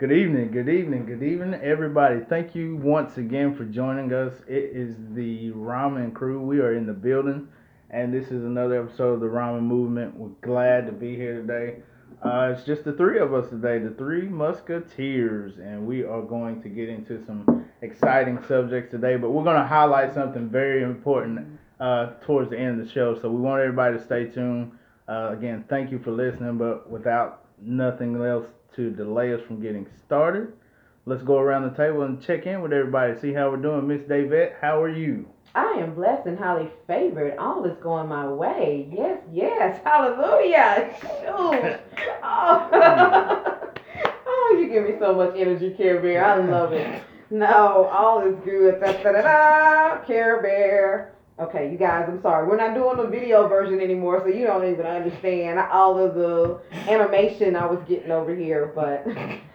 Good evening, good evening, good evening, everybody. Thank you once again for joining us. It is the Ramen Crew. We are in the building, and this is another episode of the Ramen Movement. We're glad to be here today. Uh, it's just the three of us today, the three Musketeers, and we are going to get into some exciting subjects today. But we're going to highlight something very important uh, towards the end of the show. So we want everybody to stay tuned. Uh, again, thank you for listening. But without nothing else to delay us from getting started, let's go around the table and check in with everybody, see how we're doing. Miss Davette, how are you? I am blessed and highly favored. All is going my way. Yes, yes. Hallelujah. Shoot. Oh. oh, you give me so much energy, Care Bear. I love it. No, all is good. Da, da, da, da. Care Bear. Okay, you guys, I'm sorry. We're not doing the video version anymore, so you don't even understand all of the animation I was getting over here, but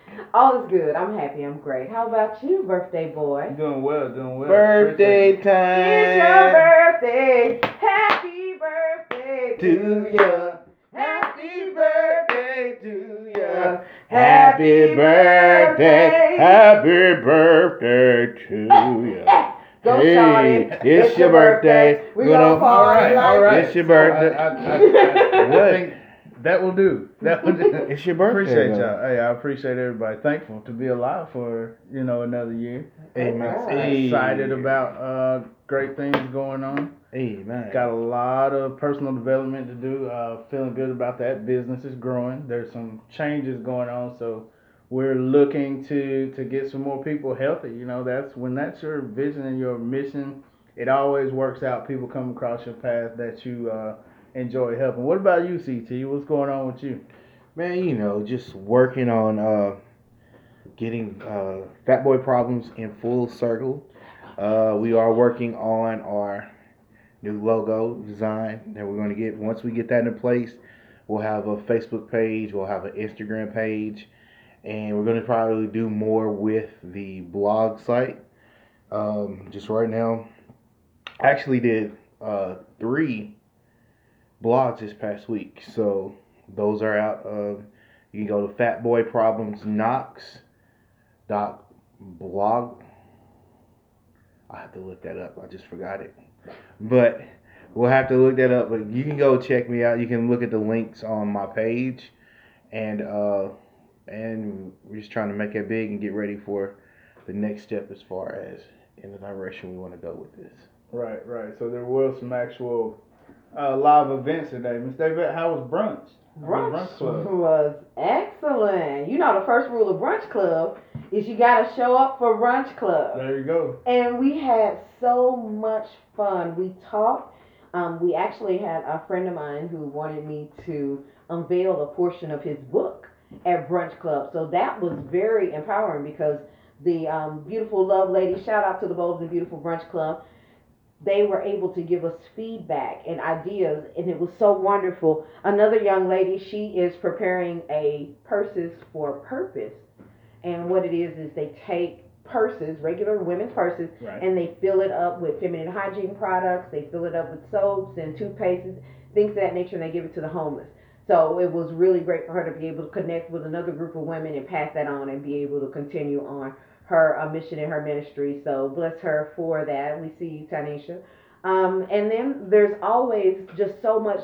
all is good. I'm happy. I'm great. How about you, birthday boy? Doing well, doing well. Birthday time. It's your birthday. Happy birthday to ya. Happy birthday to ya. Happy birthday, happy birthday to ya. Go, Hey, Shawty. it's your birthday. We We're gonna gonna- All right, all right. It's your birthday. I, I, I, I think that will do. That will do. It's your birthday. Appreciate y'all. Hey, I appreciate everybody. Thankful to be alive for you know another year. Amen. Hey. Excited about uh, great things going on. Amen. Got a lot of personal development to do. Uh, feeling good about that. Business is growing. There's some changes going on, so we're looking to to get some more people healthy. You know, that's when that's your vision and your mission. It always works out. People come across your path that you uh, enjoy helping. What about you, CT? What's going on with you? Man, you know, just working on uh, getting uh, Fat Boy Problems in full circle. Uh, we are working on our new logo design that we're going to get. Once we get that in place, we'll have a Facebook page, we'll have an Instagram page, and we're going to probably do more with the blog site. Um, just right now, I actually did uh, three blogs this past week, so those are out. You can go to Fat Boy Problems Knox dot blog. I have to look that up. I just forgot it, but we'll have to look that up. But you can go check me out. You can look at the links on my page, and uh, and we're just trying to make it big and get ready for the next step as far as in the direction we want to go with this. Right, right. So there were some actual uh, live events today. Miss David, how was brunch? Brunch, Brunch club. was excellent. You know the first rule of brunch club is you gotta show up for brunch club. There you go. And we had so much fun. We talked. Um, we actually had a friend of mine who wanted me to unveil a portion of his book at Brunch Club. So that was very empowering because the um, beautiful love lady, shout out to the Bold and Beautiful Brunch Club, they were able to give us feedback and ideas, and it was so wonderful. Another young lady, she is preparing a purses for purpose. And what it is, is they take purses, regular women's purses, Right. and they fill it up with feminine hygiene products. They fill it up with soaps and toothpastes, things of that nature, and they give it to the homeless. So it was really great for her to be able to connect with another group of women and pass that on and be able to continue on her uh, mission and her ministry. So bless her for that. We see you, Tanisha. Um, and then there's always just so much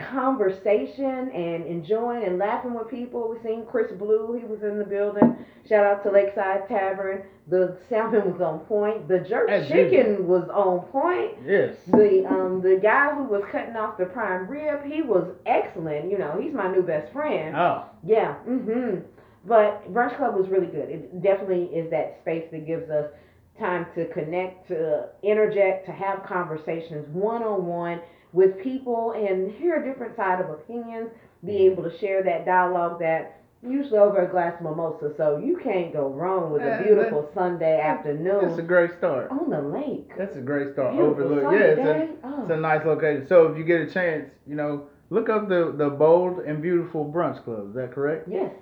conversation and enjoying and laughing with people. We seen Chris Blue, he was in the building. Shout out to Lakeside Tavern. The salmon was on point. The jerk As chicken was on point. Yes. The um the guy who was cutting off the prime rib, he was excellent. You know, he's my new best friend. Oh, Yeah. Mhm. But brunch club was really good. It definitely is that space that gives us time to connect, to interject, to have conversations one on one with people and hear a different side of opinions. Be mm-hmm. able to share that dialogue that usually over a glass of mimosa. So you can't go wrong with Yeah, a beautiful Sunday afternoon that's a great start. on the lake. That's a great start. Beautiful Overlook. sunny Yeah, it's a. Oh. it's a oh. nice location. So if you get a chance, you know, look up the the bold and beautiful brunch club. Is that correct? Yes.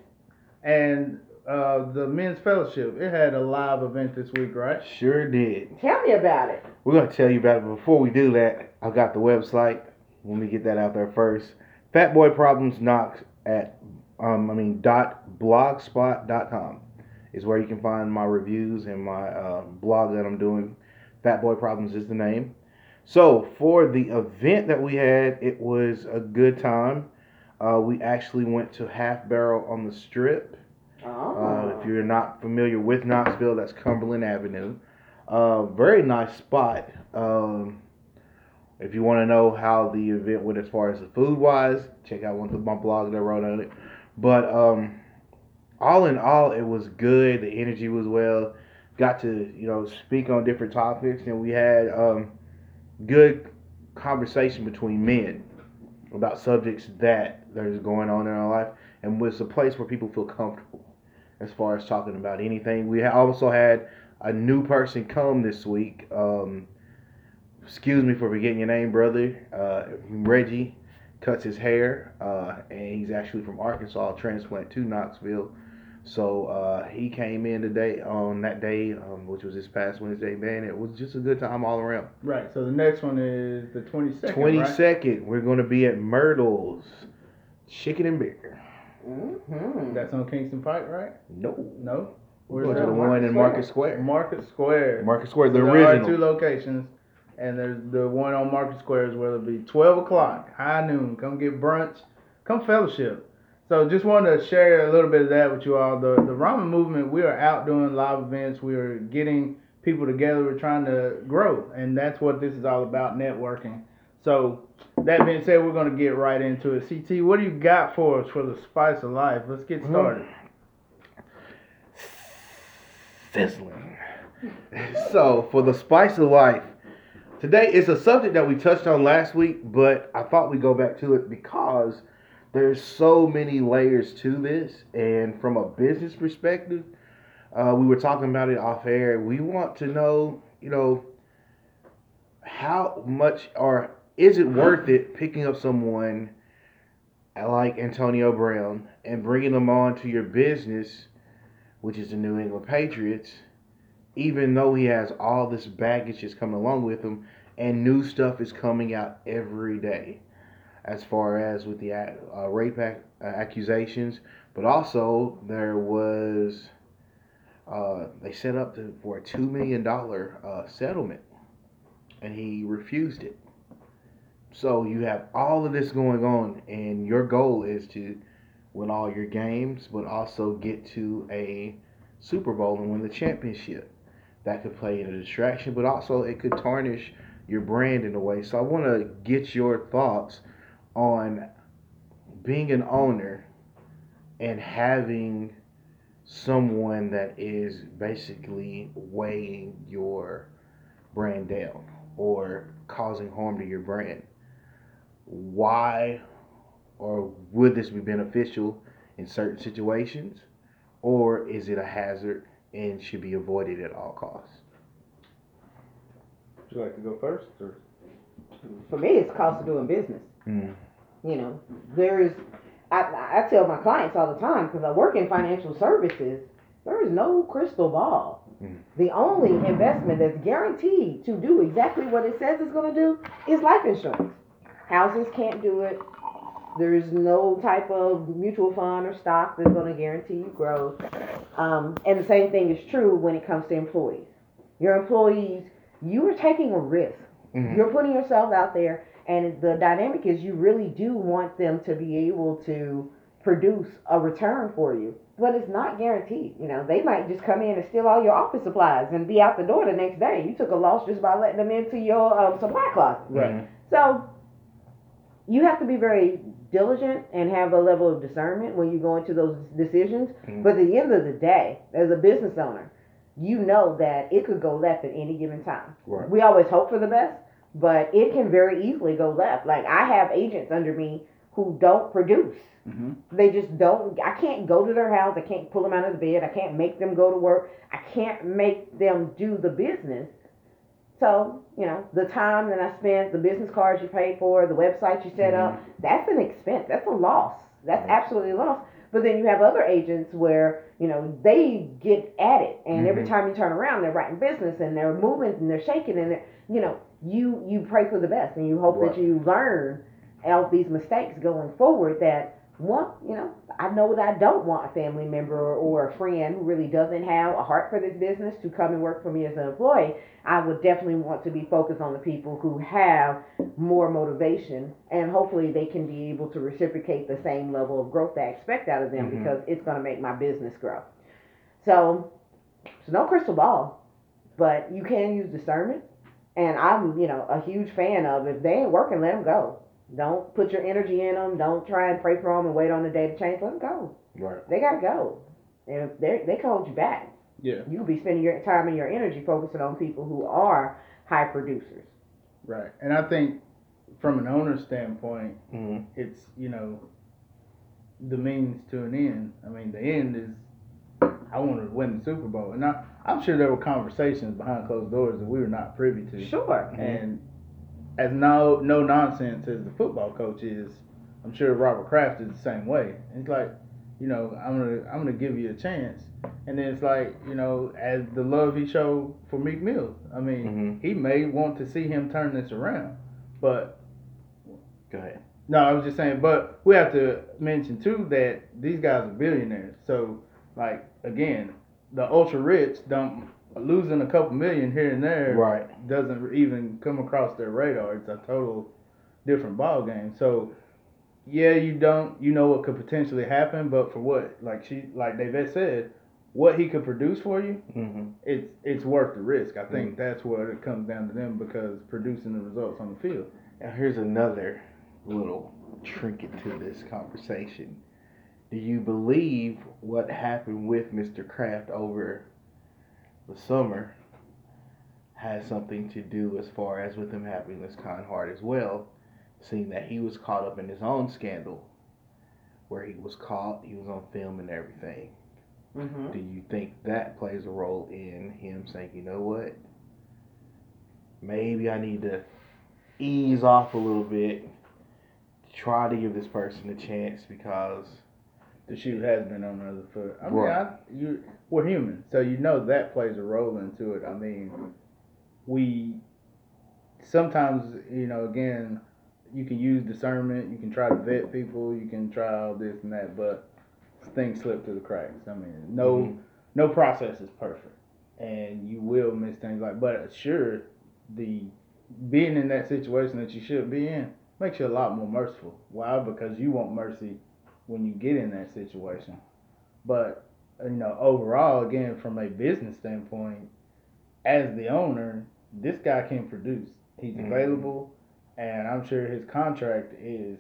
And uh, the men's fellowship. It had a live event this week, right? Sure did. Tell me about it. We're gonna tell you about it. Before we do that, I got the website. Let me get that out there first. Fat Boy Problems Knox at Um, I mean dot blogspot dot com is where you can find my reviews and my uh, blog that I'm doing. Fat Boy Problems is the name. So for the event that we had, it was a good time. Uh, we actually went to Half Barrel on the Strip. Oh. Uh, if you're not familiar with Knoxville, that's Cumberland Avenue. Uh, very nice spot. Um, if you want to know how the event went as far as the food wise, check out one of my blogs that I wrote on it. But um, all in all, it was good. The energy was well. Got to you know speak on different topics, and we had um, good conversation between men about subjects that there's going on in our life, and was a place where people feel comfortable as far as talking about anything. We also had a new person come this week. Um, excuse me for forgetting your name, brother. Uh, Reggie cuts his hair, uh, and he's actually from Arkansas, transplant to Knoxville. So uh, he came in today on that day, um, which was this past Wednesday. Man, it was just a good time all around. Right. So the next one is the twenty second. Twenty second, we're going to be at Myrtle's Chicken and Beer. Mm-hmm. That's on Kingston Pike, right? No, No. we're Where's to the one in Market Square. Market Square. Market Square, the So there are two locations, and there's the one on Market Square is where it'll be 12 o'clock, high noon. Come get brunch, come fellowship. So just wanted to share a little bit of that with you all. The the ramen movement, we are out doing live events. We are getting people together. We're trying to grow, and that's what this is all about, networking. So that being said, we're gonna get right into it. CT, what do you got for us for the spice of life? Let's get started. Sizzling. so for the spice of life, today is a subject that we touched on last week, but I thought we'd go back to it because there's so many layers to this, and from a business perspective, uh, we were talking about it off air. We want to know, you know, how much or is it worth it picking up someone like Antonio Brown and bringing them on to your business, which is the New England Patriots, even though he has all this baggage that's coming along with him and new stuff is coming out every day as far as with the uh, rape ac- uh, accusations, but also there was uh, they set up to, for a two million dollar uh, settlement, and he refused it. So you have all of this going on, and your goal is to win all your games, but also get to a Super Bowl and win the championship. That could play in a distraction, but also it could tarnish your brand in a way. So I want to get your thoughts on being an owner and having someone that is basically weighing your brand down or causing harm to your brand. Why or would this be beneficial in certain situations or is it a hazard and should be avoided at all costs? Would you like to go first? Or? For me, it's cost of doing business. Mm. You know, there is. I, I tell my clients all the time because I work in financial services. There is no crystal ball. Mm. The only investment that's guaranteed to do exactly what it says it's going to do is life insurance. Houses can't do it. There is no type of mutual fund or stock that's going to guarantee you growth. Um, and the same thing is true when it comes to employees. Your employees, you are taking a risk. Mhm. You're putting yourself out there, and the dynamic is you really do want them to be able to produce a return for you, but it's not guaranteed. You know, they might just come in and steal all your office supplies and be out the door the next day. You took a loss just by letting them into your um, supply closet. Right. So you have to be very diligent and have a level of discernment when you go into those decisions. Mhm. But at the end of the day, as a business owner, you know that it could go left at any given time. Right. We always hope for the best, but it can very easily go left. Like I have agents under me who don't produce. Mm-hmm. They just don't. I can't go to their house. I can't pull them out of the bed. I can't make them go to work. I can't make them do the business. So, you know, the time that I spent, the business cards you paid for, the website you set up, that's an expense. That's a loss. That's Mhm. absolutely a loss. But then you have other agents where, you know, they get at it and every Mhm. time you turn around they're writing business and they're moving and they're shaking and they're, you know, you you pray for the best and you hope Right. that you learn out these mistakes going forward that want, you know, I know that I don't want a family member or, a friend who really doesn't have a heart for this business to come and work for me as an employee. I would definitely want to be focused on the people who have more motivation and hopefully they can be able to reciprocate the same level of growth that I expect out of them Mhm. because it's going to make my business grow. So, so no crystal ball, but you can use discernment. And I'm, you know, a huge fan of if they ain't working, let them go. Don't put your energy in them. Don't try and pray for them and wait on the day to change. Let them go. Right. They gotta go. And they they can hold you back. Yeah, You could be spending your time and your energy focusing on people who are high producers. right. And I think from an owner standpoint, hmm it's you know the means to an end. I mean, the end is I want to win the Super Bowl, and I, I'm sure there were conversations behind closed doors that we were not privy to. Sure. And as no no nonsense as the football coach is, I'm sure Robert Kraft is the same way. It's like, you know, I'm gonna I'm gonna give you a chance, and then it's like, you know, as the love he showed for Meek Mill. I mean, Mhm. he may want to see him turn this around, but Go ahead. no, I was just saying, but we have to mention too that these guys are billionaires. So, like again, the ultra rich don't losing a couple million here and there Right. doesn't even come across their radar. It's a total different ball game. So, yeah, you don't you know what could potentially happen, but for what like she like David said, what he could produce for you, hmm it's it's worth the risk. I think that's what it comes down to them because producing the results on the field. Now here's another little trinket to this conversation. Do you believe what happened with Mr. Kraft over the summer has something to do as far as with him having this kind heart as well, seeing that he was caught up in his own scandal where he was caught, he was on film and everything. Mm-hmm. Do you think that plays a role in him saying, you know what? Maybe I need to ease off a little bit, try to give this person a chance because the shoe has been on the other foot. I mean, Right. I, you we're human, so you know that plays a role into it. I mean, we sometimes, you know, again, you can use discernment, you can try to vet people, you can try all this and that, but things slip through the cracks. I mean, no, Mhm. no process is perfect, and you will miss things like. But sure, the being in that situation that you should be in makes you a lot more merciful. Why? Because you want mercy when you get in that situation. But you know, overall, again, from a business standpoint, as the owner, this guy can produce. He's Mhm. available, and I'm sure his contract is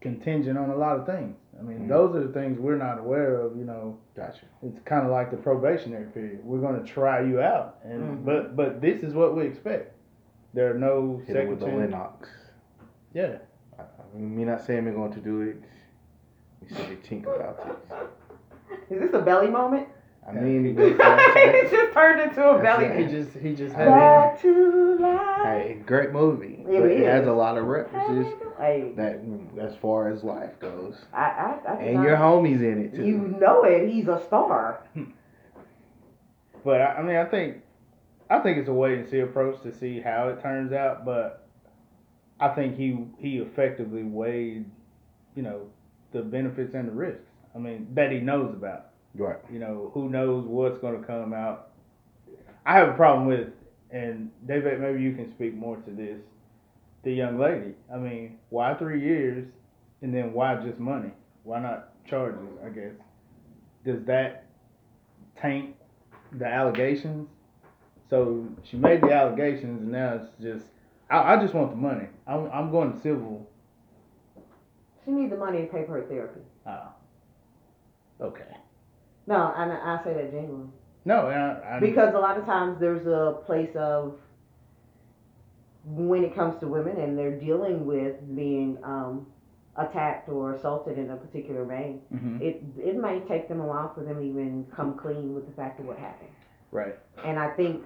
contingent on a lot of things. I mean, Mhm. those are the things we're not aware of. You know, gotcha. it's kind of like the probationary period. We're going to try you out, and Mhm. but but this is what we expect. There are no Hit it second with the. Lennox. Yeah, I, I mean, me not saying we're going to do it. We say think about it. Is this a belly moment? I mean, it just turned into a belly. it. he just he just had it. To life. hey, great movie, It but it has a lot of references Hey, that as far as life goes, I, I, I and not- your homies in it too. You know it. He's a star. But I, I mean, I think I think it's a wait and see approach to see how it turns out. But I think he he effectively weighed, you know, the benefits and the risks. I mean, that he knows about. Right. You know, who knows what's going to come out. I have a problem with, and David, maybe you can speak more to this. The young lady. I mean, why three years, and then why just money? Why not charges? I guess. Does that taint the allegations? So she made the allegations, and now it's just. I, I just want the money. I'm, I'm going to civil. She needs the money to pay for her therapy. Uh, okay. No, and I, I say that genuinely. No, I, I, Because a lot of times there's a place of when it comes to women and they're dealing with being um, attacked or assaulted in a particular vein, Mhm. it it might take them a while for them to even come clean with the fact of what happened. Right. And I think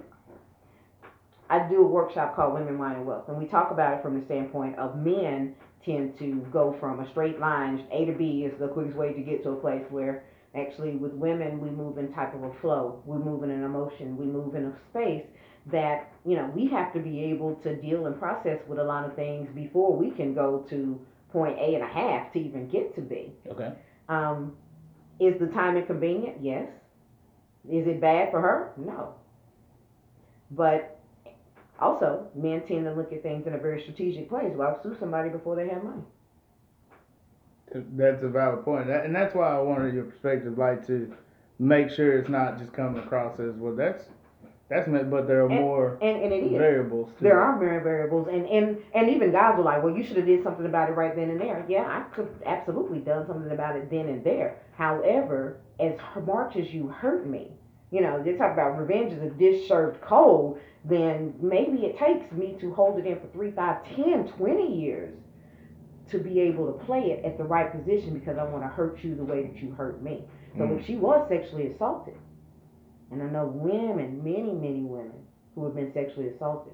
I do a workshop called Women, Wine, and Wealth, and we talk about it from the standpoint of men tend to go from a straight line, A to B is the quickest way to get to a place where actually with women we move in type of a flow, we move in an emotion, we move in a space that, you know, we have to be able to deal and process with a lot of things before we can go to point A and a half to even get to B. Okay. Um, is the time inconvenient? Yes. Is it bad for her? No. But also, men tend to look at things in a very strategic place. Well, sue somebody before they have money. That's a valid point, and that's why I wanted your perspective, like to make sure it's not just coming across as well. That's that's meant, but there are And- more And, and it is. variables. To There are very variables, and, and, and even guys are like, well, you should have did something about it right then and there. Yeah, I could absolutely done something about it then and there. However, as much as you hurt me, you know, they talk about revenge is a dish served cold, then maybe it takes me to hold it in for three, five, ten, twenty years to be able to play it at the right position because I want to hurt you the way that you hurt me. So Mm. if she was sexually assaulted, and I know women, many, many women who have been sexually assaulted,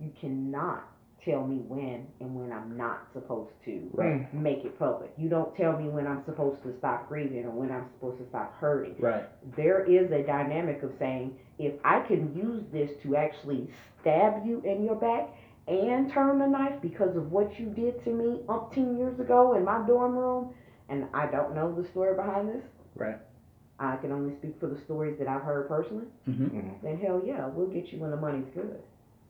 you cannot tell me when and when I'm not supposed to Right. make it public. You don't tell me when I'm supposed to stop grieving or when I'm supposed to stop hurting. Right. There is a dynamic of saying, if I can use this to actually stab you in your back and turn the knife because of what you did to me umpteen years ago in my dorm room, and I don't know the story behind this, Right. I can only speak for the stories that I've heard personally, Mm-hmm. then hell yeah, we'll get you when the money's good.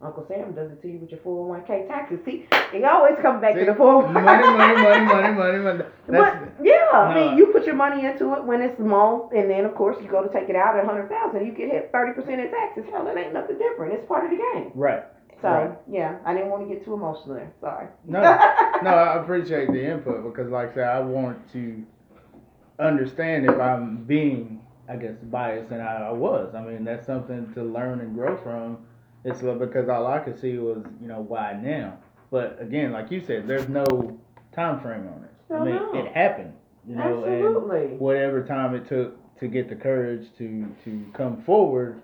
Uncle Sam does it to you with your 401k taxes. See, it always comes back See? to the 401k. money, money, money, money, money, money. That's, But yeah, I mean, you put your money into it when it's small, and then of course you go to take it out at hundred thousand, you get hit thirty percent in taxes. Hell, that ain't nothing different. It's part of the game. right. So Right. yeah, I didn't want to get too emotional there. Sorry. No, no, I appreciate the input because, like I said, I want to understand if I'm being, I guess, biased, and I, I was. I mean, that's something to learn and grow from. It's because all I could see was, you know, why now. But again, like you said, there's no time frame on it. I No, mean, no. it happened, you know, and Absolutely. whatever time it took to get the courage to to come forward.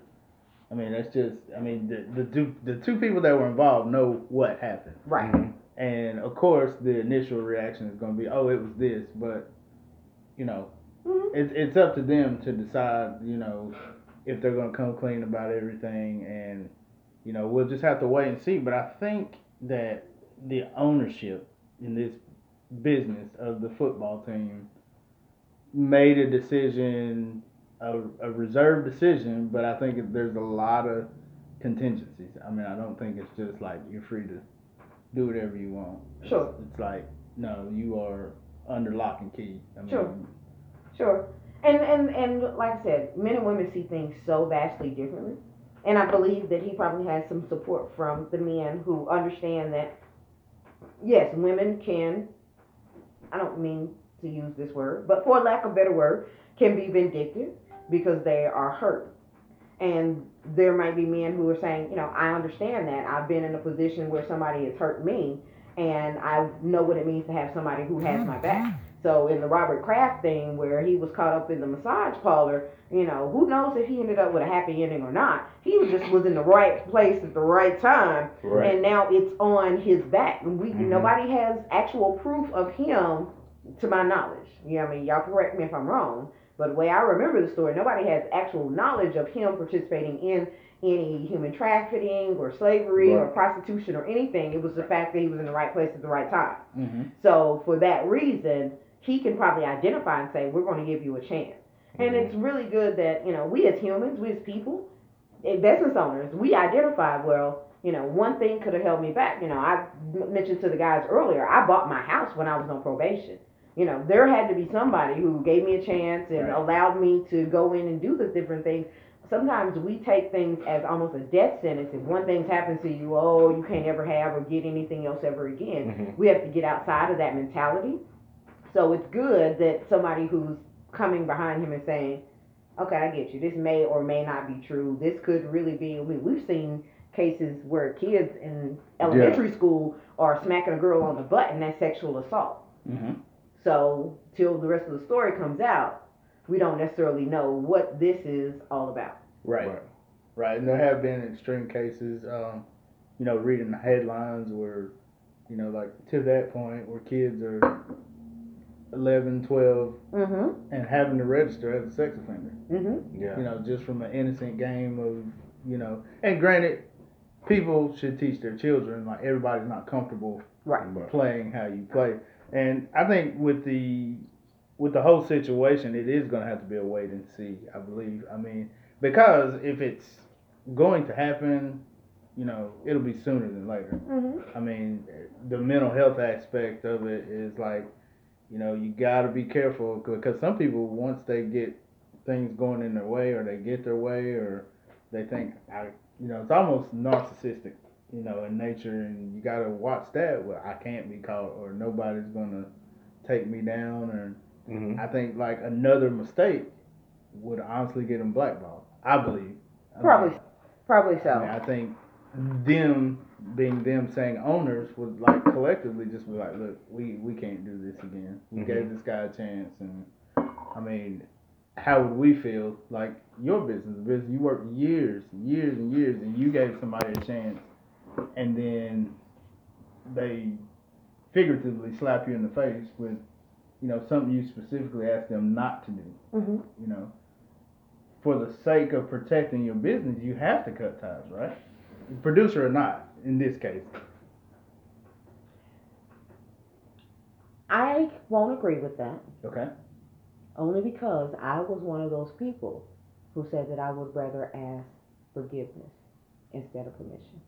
I mean, that's just. I mean, the the two the two people that were involved know what happened. Right. Mhm. And of course, the initial reaction is going to be, "Oh, it was this," but you know, Mhm. it's it's up to them to decide. You know, if they're going to come clean about everything, and you know, we'll just have to wait and see. But I think that the ownership in this business of the football team made a decision, a, a reserved decision, but I think there's a lot of contingencies. I mean, I don't think it's just like you're free to do whatever you want. Sure. It's like, no, you are under lock and key. I mean, Sure. Sure. And and and like I said, men and women see things so vastly differently. And I believe that he probably has some support from the men who understand that yes, women can I don't mean to use this word, but for lack of a better word, can be vindictive because they are hurt. And there might be men who are saying, you know, I understand that. I've been in a position where somebody has hurt me and I know what it means to have somebody who has my back. So in the Robert Kraft thing, where he was caught up in the massage parlor, you know, who knows if he ended up with a happy ending or not? He was just was in the right place at the right time, Right. and now it's on his back. And we Mhm. nobody has actual proof of him, to my knowledge. You know, what I mean, y'all correct me if I'm wrong, but the way I remember the story, nobody has actual knowledge of him participating in any human trafficking or slavery or prostitution or anything. It was the fact that he was in the right place at the right time. Mhm. So for that reason, he can probably identify and say, "We're going to give you a chance." And Mhm. it's really good that you know we as humans, we as people, eh, business owners, we identify well. You know, one thing could have held me back. You know, I mentioned to the guys earlier, I bought my house when I was on probation. You know, there had to be somebody who gave me a chance and Right. allowed me to go in and do the different things. Sometimes we take things as almost a death sentence. If one thing's happened to you, oh, you can't ever have or get anything else ever again Mhm. we have to get outside of that mentality. So it's good that somebody who's coming behind him and saying, "Okay, I get you. This may or may not be true. This could really be." I mean, we've seen cases where kids in elementary school are smacking a girl on the butt, and that's sexual assault. Mhm. So till the rest of the story comes out, we don't necessarily know what this is all about. Right. Right. Right, and there have been extreme cases, um, you know, reading the headlines where, you know, like to that point where kids are 11, 12, Mm-hmm. and having to register as a sex offender, Mm-hmm. Yeah. you know, just from an innocent game of, you know, and granted, people should teach their children, like everybody's not comfortable Right. Playing how you play, And I think with the with the whole situation, it is going to have to be a wait and see. I believe. I mean, because if it's going to happen, you know, it'll be sooner than later. Mm-hmm. I mean, the mental health aspect of it is like, you know, you got to be careful because some people once they get things going in their way or they get their way or they think I, you know, it's almost narcissistic, you know, in nature, and you got to watch that. Well, I can't be caught or nobody's gonna take me down or hmm I think like another mistake would honestly get them blackballed. I believe. I Probably, mean, probably I, so. mean, I think them being them saying owners would like collectively just be like, look, we we can't do this again. We Mhm. gave this guy a chance, and I mean, how would we feel? Like your business, business, you worked years, years and years, and you gave somebody a chance, and then they figuratively slap you in the face with, you know, something you specifically asked them not to do. Mm-hmm. You know, for the sake of protecting your business, you have to cut ties, right? Producer or not, in this case. I won't agree with that. Okay. Only because I was one of those people who said that I would rather ask forgiveness instead of permission.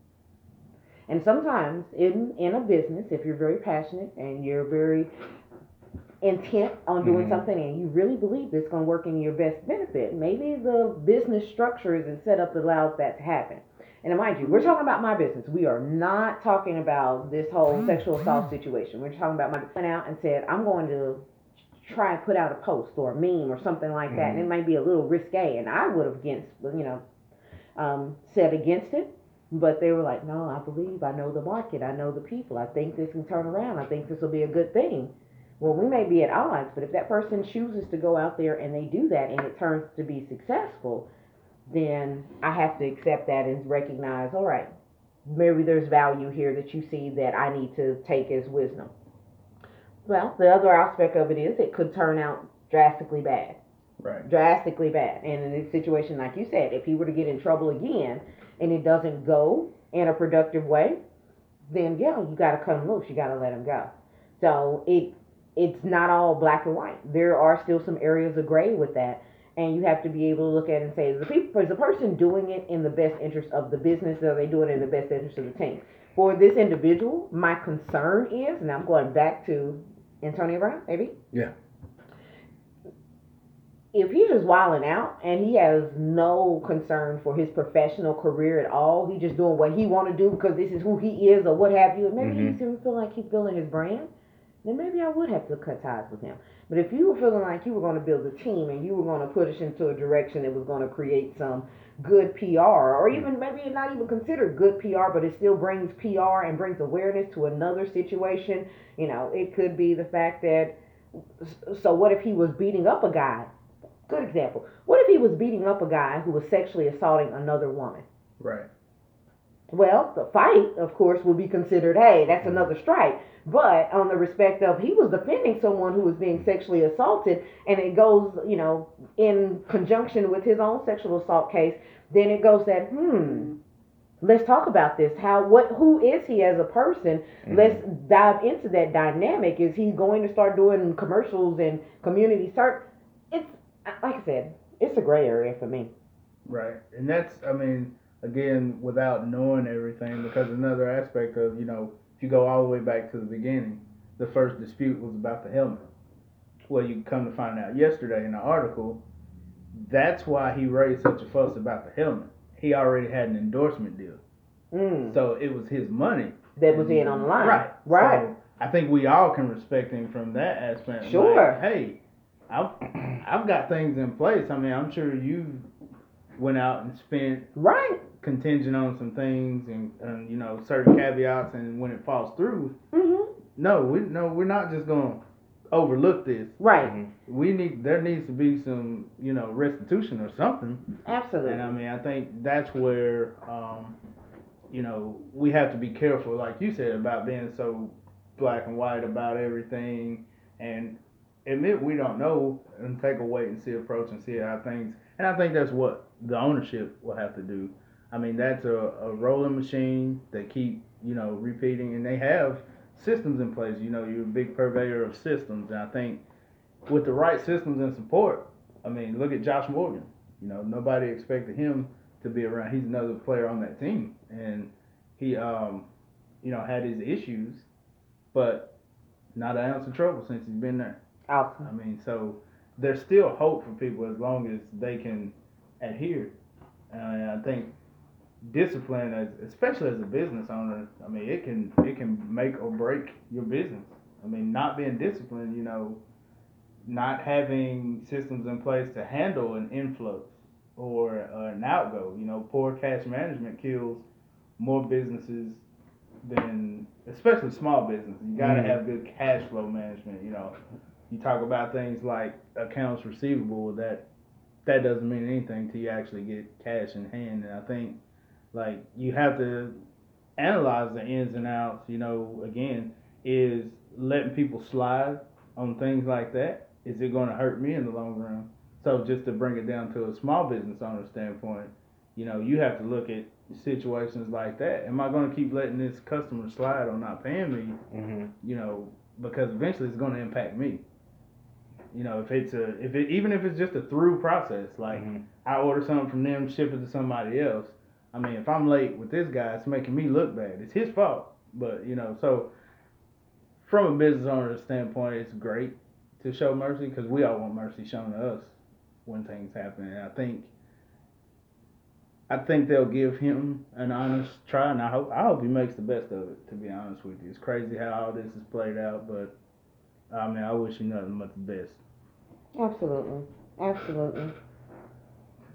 And sometimes in in a business, if you're very passionate and you're very intent on doing Mhm. something and you really believe it's going to work in your best benefit, maybe the business structure isn't set up that allows that to happen. And mind you, we're talking about my business. We are not talking about this whole mm-hmm. sexual assault mm-hmm. situation. We're talking about my went out and said, I'm going to try and put out a post or a meme or something like that, and it mm-hmm. might be a little risque, and I would have against, you know, um, said against it, but they were like, no, I believe, I know the market, I know the people, I think this can turn around, I think this will be a good thing. Well, we may be at odds, but if that person chooses to go out there and they do that and it turns to be successful, then I have to accept that and recognize, all right, maybe there's value here that you see that I need to take as wisdom. Well, the other aspect of it is it could turn out drastically bad. Right. Drastically bad. And in a situation like you said, if he were to get in trouble again and it doesn't go in a productive way, then yeah, you gotta cut him loose. You gotta let him go. So it it's not all black and white. There are still some areas of gray with that. And you have to be able to look at it and say, is the, people, is the person doing it in the best interest of the business, or are they doing it in the best interest of the team? For this individual, my concern is, and I'm going back to Antonio Brown, maybe? Yeah. If he's just wilding out and he has no concern for his professional career at all, he's just doing what he want to do because this is who he is or what have you, and maybe Mhm. he's still feel like he's building his brand, then maybe I would have to cut ties with him. But if you were feeling like you were going to build a team and you were going to push us into a direction that was going to create some good PR, or mm-hmm. even maybe not even considered good PR, but it still brings PR and brings awareness to another situation, you know, it could be the fact that. So what if he was beating up a guy? Good example. What if he was beating up a guy who was sexually assaulting another woman? Right. Well, the fight, of course, will be considered, hey, that's mm-hmm. another strike. But on the respect of he was defending someone who was being sexually assaulted, and it goes, you know, in conjunction with his own sexual assault case, then it goes that, hmm, mm-hmm. let's talk about this. How, what, who is he as a person? Mm-hmm. Let's dive into that dynamic. Is he going to start doing commercials and community search? It's like I said, it's a gray area for me. Right. And that's, I mean, again, without knowing everything, because another aspect of, you know, if you go all the way back to the beginning, the first dispute was about the helmet. Well, you come to find out yesterday in the article, that's why he raised such a fuss about the helmet. He already had an endorsement deal. Mm, So it was his money. that was in on the line. Right. Right. So I think we all can respect him from that aspect. Like, Sure. hey, I've, I've got things in place. I mean, I'm sure you went out and spent right. contingent on some things and, and you know certain caveats, and when it falls through, Mm-hmm. no, we no, we're not just gonna overlook this. Right. Mhm. We need there needs to be some you know restitution or something. Absolutely. And I mean, I think that's where, um, you know, we have to be careful, like you said, about being so black and white about everything and admit we don't know and take a wait and see approach and see how things. And I think that's what the ownership will have to do. I mean, that's a, a rolling machine. They keep, you know, repeating, and they have systems in place. You know, you're a big purveyor of systems, and I think with the right systems and support, I mean, look at Josh Morgan. You know, nobody expected him to be around. He's another player on that team, and he, um, you know, had his issues, but not an ounce of trouble since he's been there. Awesome. I mean, so there's still hope for people as long as they can adhere. And I think discipline, as especially as a business owner, I mean, it can it can make or break your business. I mean, not being disciplined, you know, not having systems in place to handle an influx or uh, an outgo. You know, poor cash management kills more businesses than, especially small businesses. You got to Mhm. have good cash flow management. You know, you talk about things like accounts receivable that that doesn't mean anything till you actually get cash in hand. And I think like you have to analyze the ins and outs. You know, again, is letting people slide on things like that. Is it going to hurt me in the long run? So just to bring it down to a small business owner standpoint, you know, you have to look at situations like that. Am I going to keep letting this customer slide on not paying me? Mm-hmm. you know, because eventually it's going to impact me. You know, if it's a, if it, even if it's just a through process, like Mhm. I order something from them, ship it to somebody else. I mean, if I'm late with this guy, it's making me look bad. It's his fault. But you know, so from a business owner standpoint, it's great to show mercy because we all want mercy shown to us when things happen. And I think, I think they'll give him an honest try, and I hope I hope he makes the best of it. To be honest with you, it's crazy how all this is played out, but I mean, I wish you nothing but the best. Absolutely. Absolutely.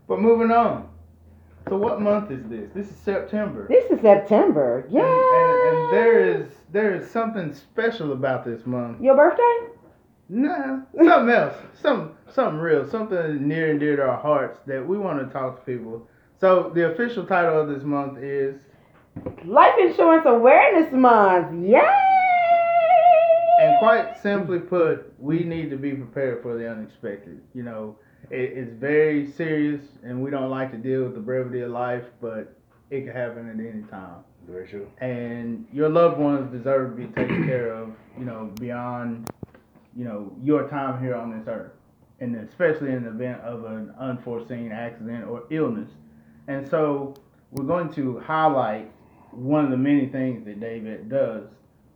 But moving on. So what month is this? This is September. This is September. Yeah. And, and, and there is there is something special about this month. Your birthday? Nah, something else, some something real, something near and dear to our hearts that we want to talk to people. So the official title of this month is, Life Insurance Awareness Month. Yay! Quite simply put, we need to be prepared for the unexpected. You know, it, it's very serious, and we don't like to deal with the brevity of life, but it can happen at any time. Very true. and your loved ones deserve to be taken care of, you know, beyond, you know, your time here on this earth, and especially in the event of an unforeseen accident or illness. And so we're going to highlight one of the many things that David does,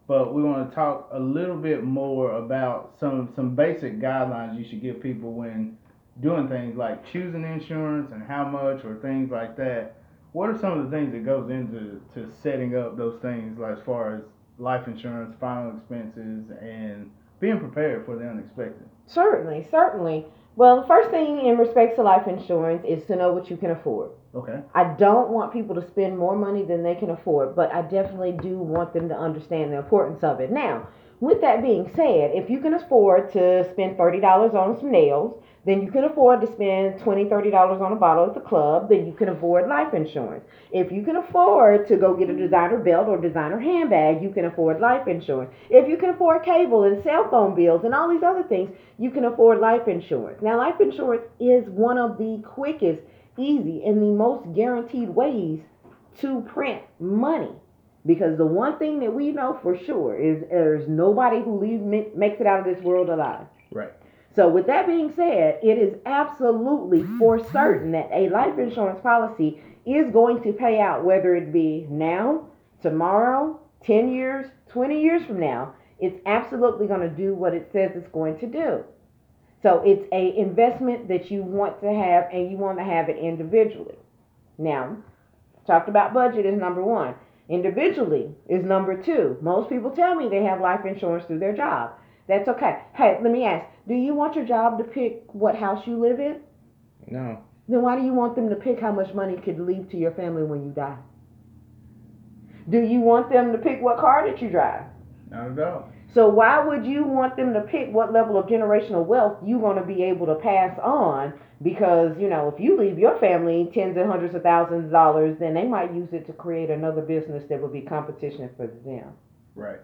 but we want to talk a little bit more about some some basic guidelines you should give people when doing things like choosing insurance and how much or things like that what are some of the things that goes into to setting up those things like as far as life insurance final expenses and being prepared for the unexpected Certainly, certainly. Well, the first thing in respect to life insurance is to know what you can afford. Okay I don't want people to spend more money than they can afford, but I definitely do want them to understand the importance of it. Now, with that being said, if you can afford to spend $30 on some nails, then you can afford to spend $20, $30 on a bottle at the club, then you can afford life insurance. If you can afford to go get a designer belt or designer handbag, you can afford life insurance. If you can afford cable and cell phone bills and all these other things, you can afford life insurance. Now, life insurance is one of the quickest easy and the most guaranteed ways to print money. Because the one thing that we know for sure is there's nobody who leaves makes it out of this world alive. right So with that being said, it is absolutely for certain that a life insurance policy is going to pay out whether it be now, tomorrow, 10 years, 20 years from now. It's absolutely going to do what it says it's going to do. So it's a investment that you want to have and you want to have it individually. Now, talked about budget is number 1. Individually is number 2. Most people tell me they have life insurance through their job. That's okay. Hey, let me ask, do you want your job to pick what house you live in? No. Then why do you want them to pick how much money could leave to your family when you die? Do you want them to pick what car that you drive? not at all So why would you want them to pick what level of generational wealth you're going to be able to pass on? Because you know, if you leave your family tens and hundreds of thousands of dollars, then they might use it to create another business that would be competition for them. right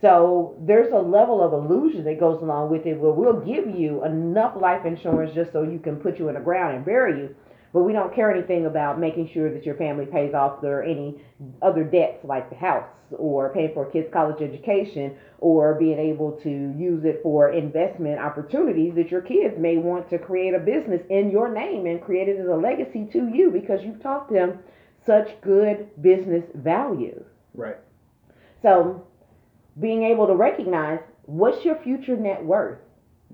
So there's a level of illusion that goes along with it where we'll give you enough life insurance just so you can put you in the ground and bury you. But we don't care anything about making sure that your family pays off their any other debts like the house or paying for a kid's college education or being able to use it for investment opportunities that your kids may want to create a business in your name and create it as a legacy to you because you've taught them such good business values. Right. So, being able to recognize what's your future net worth?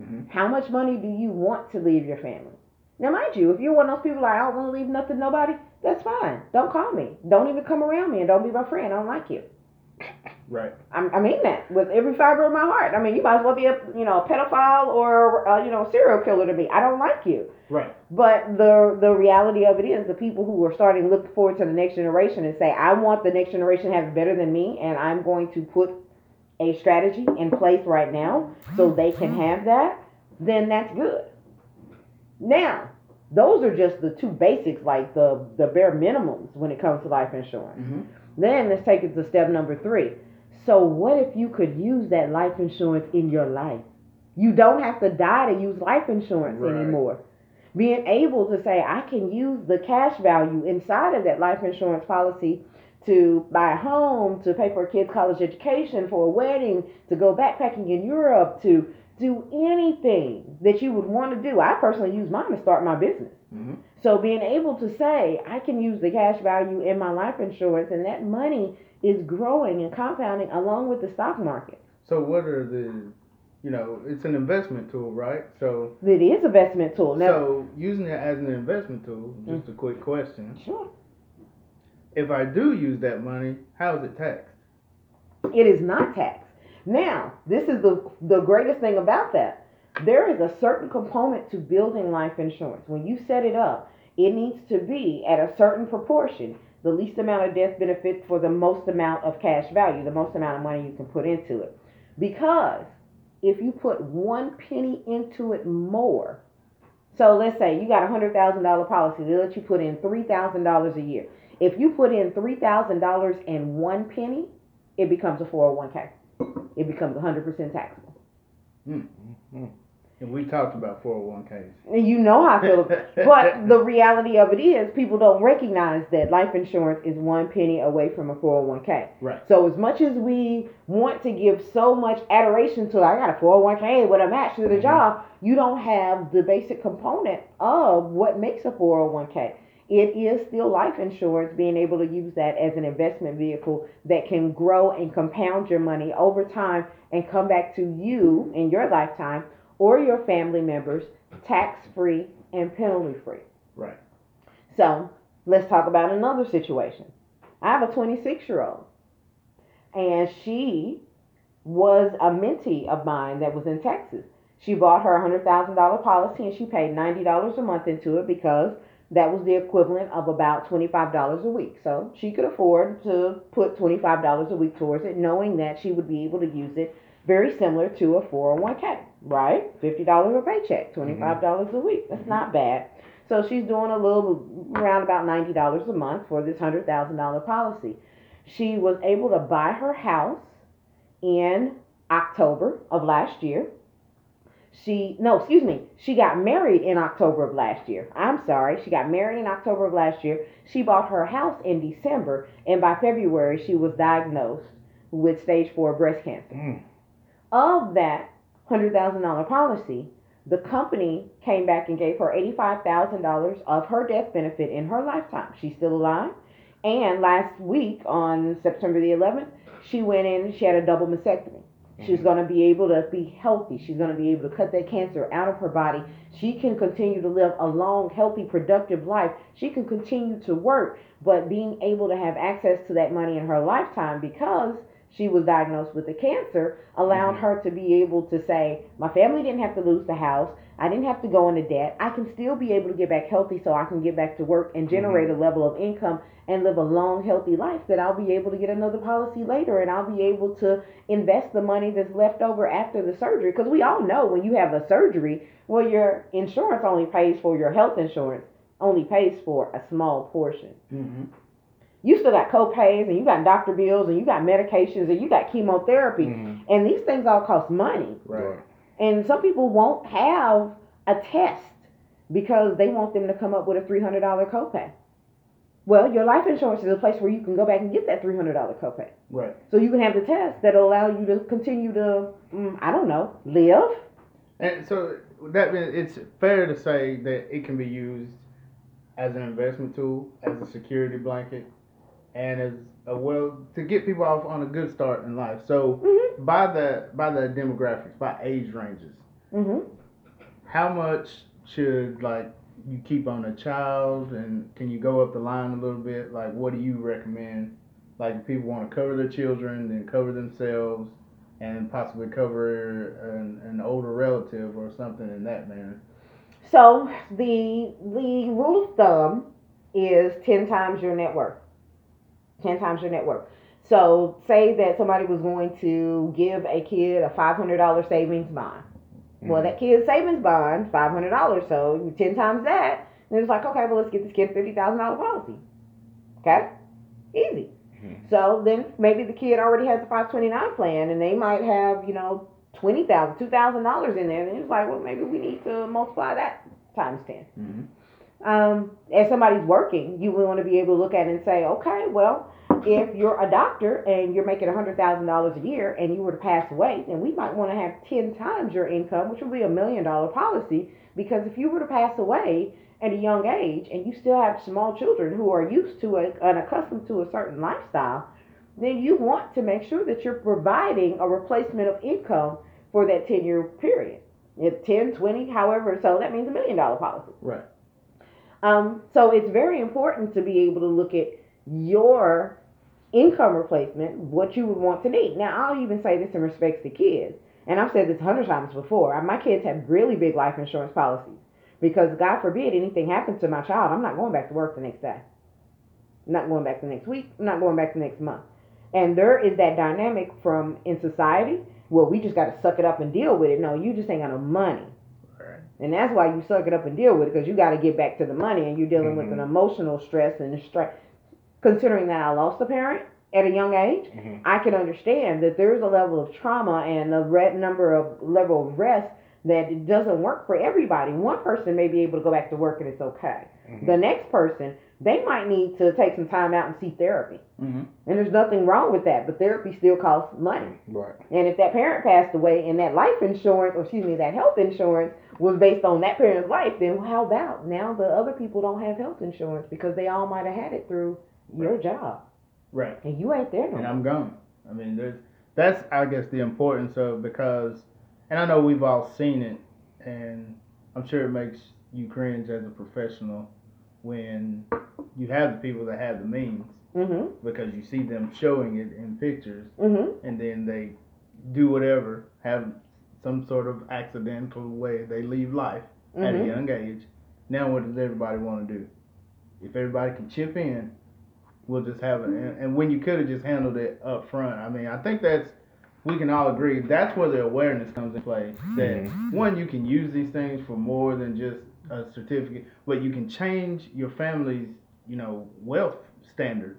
Mhm. How much money do you want to leave your family? Now, mind you, if you're one of those people like, I don't want to leave nothing to nobody, that's fine. Don't call me. Don't even come around me and don't be my friend. I don't like you. Right. I, I mean that with every fiber of my heart. I mean, you might as well be a you know a pedophile or uh, you know a serial killer to me. I don't like you. Right. But the the reality of it is, the people who are starting to look forward to the next generation and say, I want the next generation to have it better than me, and I'm going to put a strategy in place right now so they can have that. Then that's good. Now, those are just the two basics, like the the bare minimums when it comes to life insurance. Mhm. Then let's take it to step number three. So, what if you could use that life insurance in your life? You don't have to die to use life insurance Right. anymore. Being able to say, I can use the cash value inside of that life insurance policy to buy a home, to pay for a kid's college education, for a wedding, to go backpacking in Europe, to do anything that you would want to do. I personally use mine to start my business. Mhm. So being able to say, I can use the cash value in my life insurance and that money is growing and compounding along with the stock market. So what are the, you know, it's an investment tool, right? So It is an investment tool. Now, so using it as an investment tool, just a quick question. sure. If I do use that money, how is it taxed? It is not taxed. Now, this is the the greatest thing about that. There is a certain component to building life insurance. When you set it up, it needs to be at a certain proportion, the least amount of death benefit for the most amount of cash value, the most amount of money you can put into it. Because if you put one penny into it more, so let's say you got a hundred thousand dollar policy, they let you put in three thousand dollars a year. If you put in three thousand dollars and one penny, it becomes a 401k. It becomes 100% taxable. And we talked about 401ks. And you know how I feel. but the reality of it is, people don't recognize that life insurance is one penny away from a 401k. Right. So as much as we want to give so much adoration to, I got a 401k with a match to the Mhm. job, you don't have the basic component of what makes a 401k. It is still life insurance, being able to use that as an investment vehicle that can grow and compound your money over time and come back to you in your lifetime or your family members tax free and penalty free. Right. So let's talk about another situation. I have a 26 year old, and she was a mentee of mine that was in Texas. She bought her $100,000 policy and she paid $90 a month into it because that was the equivalent of about $25 a week. So she could afford to put $25 a week towards it, knowing that she would be able to use it very similar to a 401k, right? $50 a paycheck, mm-hmm. $25 a week. That's not mm-hmm. bad. So she's doing a little around about ninety dollars a month for this hundred thousand dollar policy. She was able to buy her house in October of last year. She no, excuse me. She got married in October of last year. I'm sorry. She got married in October of last year. She bought her house in December, and by February she was diagnosed with stage four breast cancer. Mm. Of that hundred thousand dollar policy, the company came back and gave her $85,000 of her death benefit in her lifetime. She's still alive. And last week on September the 11th, she went in, she had a double mastectomy. She's going to be able to be healthy. She's going to be able to cut that cancer out of her body. She can continue to live a long, healthy, productive life. She can continue to work, but being able to have access to that money in her lifetime because she was diagnosed with the cancer allowed Mhm. her to be able to say, My family didn't have to lose the house. I didn't have to go into debt. I can still be able to get back healthy so I can get back to work and generate a level of income and live a long, healthy life that I'll be able to get another policy later and I'll be able to invest the money that's left over after the surgery. Because we all know when you have a surgery, well, your insurance only pays for your health insurance, only pays for a small portion Mm-hmm. you still got co-pays and you got doctor bills and you got medications and you got chemotherapy Mhm. and these things all cost money Right. And some people won't have a test because they want them to come up with a three hundred dollar copay. Well, your life insurance is a place where you can go back and get that three hundred dollar copay. Right. So you can have the test that'll allow you to continue to, mm, I don't know, live. And so that means it's fair to say that it can be used as an investment tool, as a security blanket, and as a well to get people off on a good start in life. So Mm-hmm. by the by the demographics, by age ranges, Mm-hmm. how much should like you keep on a child, and can you go up the line a little bit? Like, what do you recommend? Like, if people want to cover their children, then cover themselves, and possibly cover an, an older relative or something in that manner. So the the rule of thumb is ten times your net worth. Ten times your net worth. So say that somebody was going to give a kid a five hundred dollar savings bond. Well, that kid's savings bond five hundred dollars. So you ten times that, and it's like okay, well let's get this kid a fifty thousand dollar policy. Okay, easy. Mhm. So then maybe the kid already has a five twenty nine plan, and they might have you know twenty thousand, two thousand dollars in there, and it's like well maybe we need to multiply that times 10 Mm-hmm. Um, as somebody's working, you want to be able to look at it and say, okay, well, if you're a doctor and you're making hundred thousand dollars a year and you were to pass away, then we might want to have ten times your income, which would be a million dollar policy. Because if you were to pass away at a young age and you still have small children who are used to a, and accustomed to a certain lifestyle, then you want to make sure that you're providing a replacement of income for that 10 year period. It's 10, 20, however, so that means a million dollar policy. Right. Um, so it's very important to be able to look at your income replacement, what you would want to need. Now, I'll even say this in respects to kids, and I've said this a hundred times before. My kids have really big life insurance policies because, God forbid, anything happens to my child, I'm not going back to work the next day. I'm not going back the next week. I'm not going back the next month. And there is that dynamic from in society. Well, we just got to suck it up and deal with it. No, you just ain't got no money. Right. And that's why you suck it up and deal with it because you got to get back to the money and you're dealing with Mhm. an emotional stress and stress. Considering that I lost a parent at a young age, Mhm. I can understand that there's a level of trauma and a red number of level of rest that it doesn't work for everybody. One person may be able to go back to work and it's okay. Mhm. The next person, they might need to take some time out and see therapy. Mm-hmm. And there's nothing wrong with that, but therapy still costs money. Right. And if that parent passed away and that life insurance, or excuse me, that health insurance was based on that parent's life, then how about now the other people don't have health insurance because they all might have had it through your job Right. and you ain't there no and. I'm gone. I mean, there's that's I guess the importance of because, and I know we've all seen it, and I'm sure it makes you cringe as a professional when you have the people that have the means Mhm. because you see them showing it in pictures, Mhm. and then they do whatever, have some sort of accidental way they leave life at a Mhm. young age. Now, what does everybody want to do? If everybody can chip in, we'll just have it. And, and when you could have just handled it up front, I mean, I think that's we can all agree that's where the awareness comes in play. That one, you can use these things for more than just a certificate, but you can change your family's, you know, wealth standard,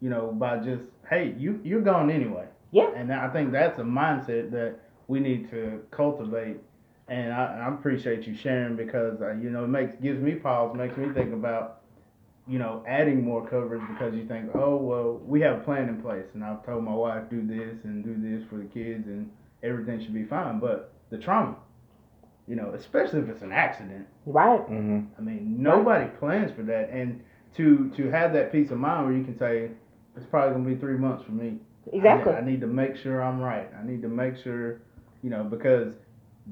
you know, by just hey, you you're gone anyway. Yeah. And I think that's a mindset that we need to cultivate. And I, I appreciate you sharing because uh, you know it makes gives me pause, makes me think about you know adding more coverage because you think oh well we have a plan in place and I've told my wife do this and do this for the kids and everything should be fine. But the trauma, you know, especially if it's an accident, Right. Mm-hmm. I mean nobody plans for that and to to have that peace of mind where you can say it's probably gonna be three months for me Exactly. I, I need to make sure I'm right. I need to make sure, you know, because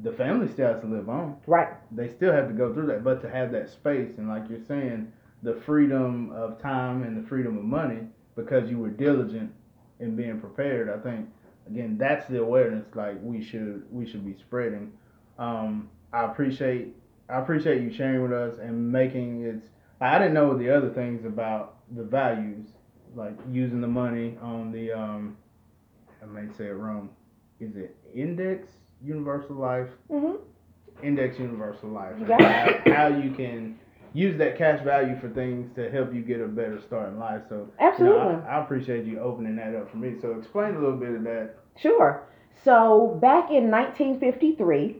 the family still has to live on. Right. They still have to go through that, but to have that space and, like you're saying, the freedom of time and the freedom of money because you were diligent in being prepared. I think again that's the awareness like we should we should be spreading. Um, I appreciate I appreciate you sharing with us and making it. I didn't know the other things about the values like using the money on the um I may say it wrong. Is it index universal life? Mhm. Index universal life. Got how, how you can use that cash value for things to help you get a better start in life. So you know, Absolutely. I, I appreciate you opening that up for me. So explain a little bit of that. Sure. So back in 1953,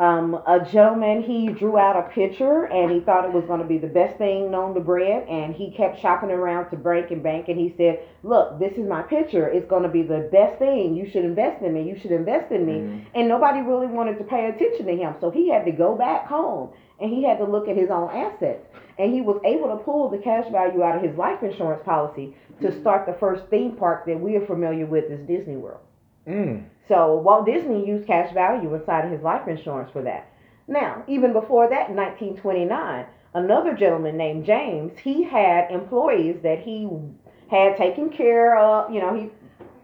Um, a gentleman, he drew out a picture and he thought it was going to be the best thing known to bread. And he kept shopping around to bank and bank. And he said, Look, this is my picture. It's going to be the best thing. You should invest in me. You should invest in me. Mhm. And nobody really wanted to pay attention to him. So he had to go back home and he had to look at his own assets. And he was able to pull the cash value out of his life insurance policy to start the first theme park that we are familiar with is Disney World. Mm. So Walt Disney used cash value inside of his life insurance for that. Now, even before that, in 1929, another gentleman named James, he had employees that he had taken care of. You know, he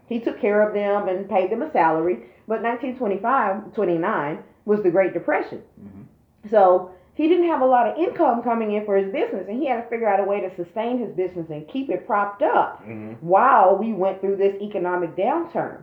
he took care of them and paid them a salary. But 1925, 29 was the Great Depression. Mhm. So he didn't have a lot of income coming in for his business, and he had to figure out a way to sustain his business and keep it propped up Mhm. while we went through this economic downturn.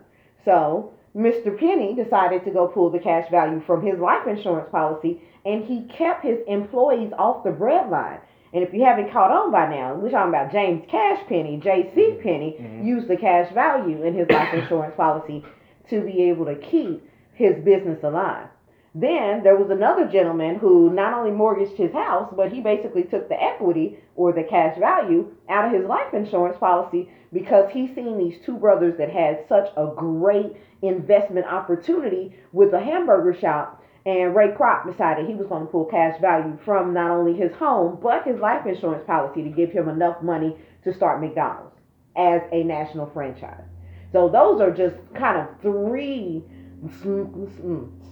So Mr. Penney decided to go pull the cash value from his life insurance policy, and he kept his employees off the breadline. And if you haven't caught on by now, we're talking about James Cash Penney, J.C. Penney, Mhm. used the cash value in his life insurance policy to be able to keep his business alive. Then there was another gentleman who not only mortgaged his house, but he basically took the equity or the cash value out of his life insurance policy because he seen these two brothers that had such a great investment opportunity with a hamburger shop. And Ray Kroc decided he was going to pull cash value from not only his home, but his life insurance policy to give him enough money to start McDonald's as a national franchise. So those are just kind of three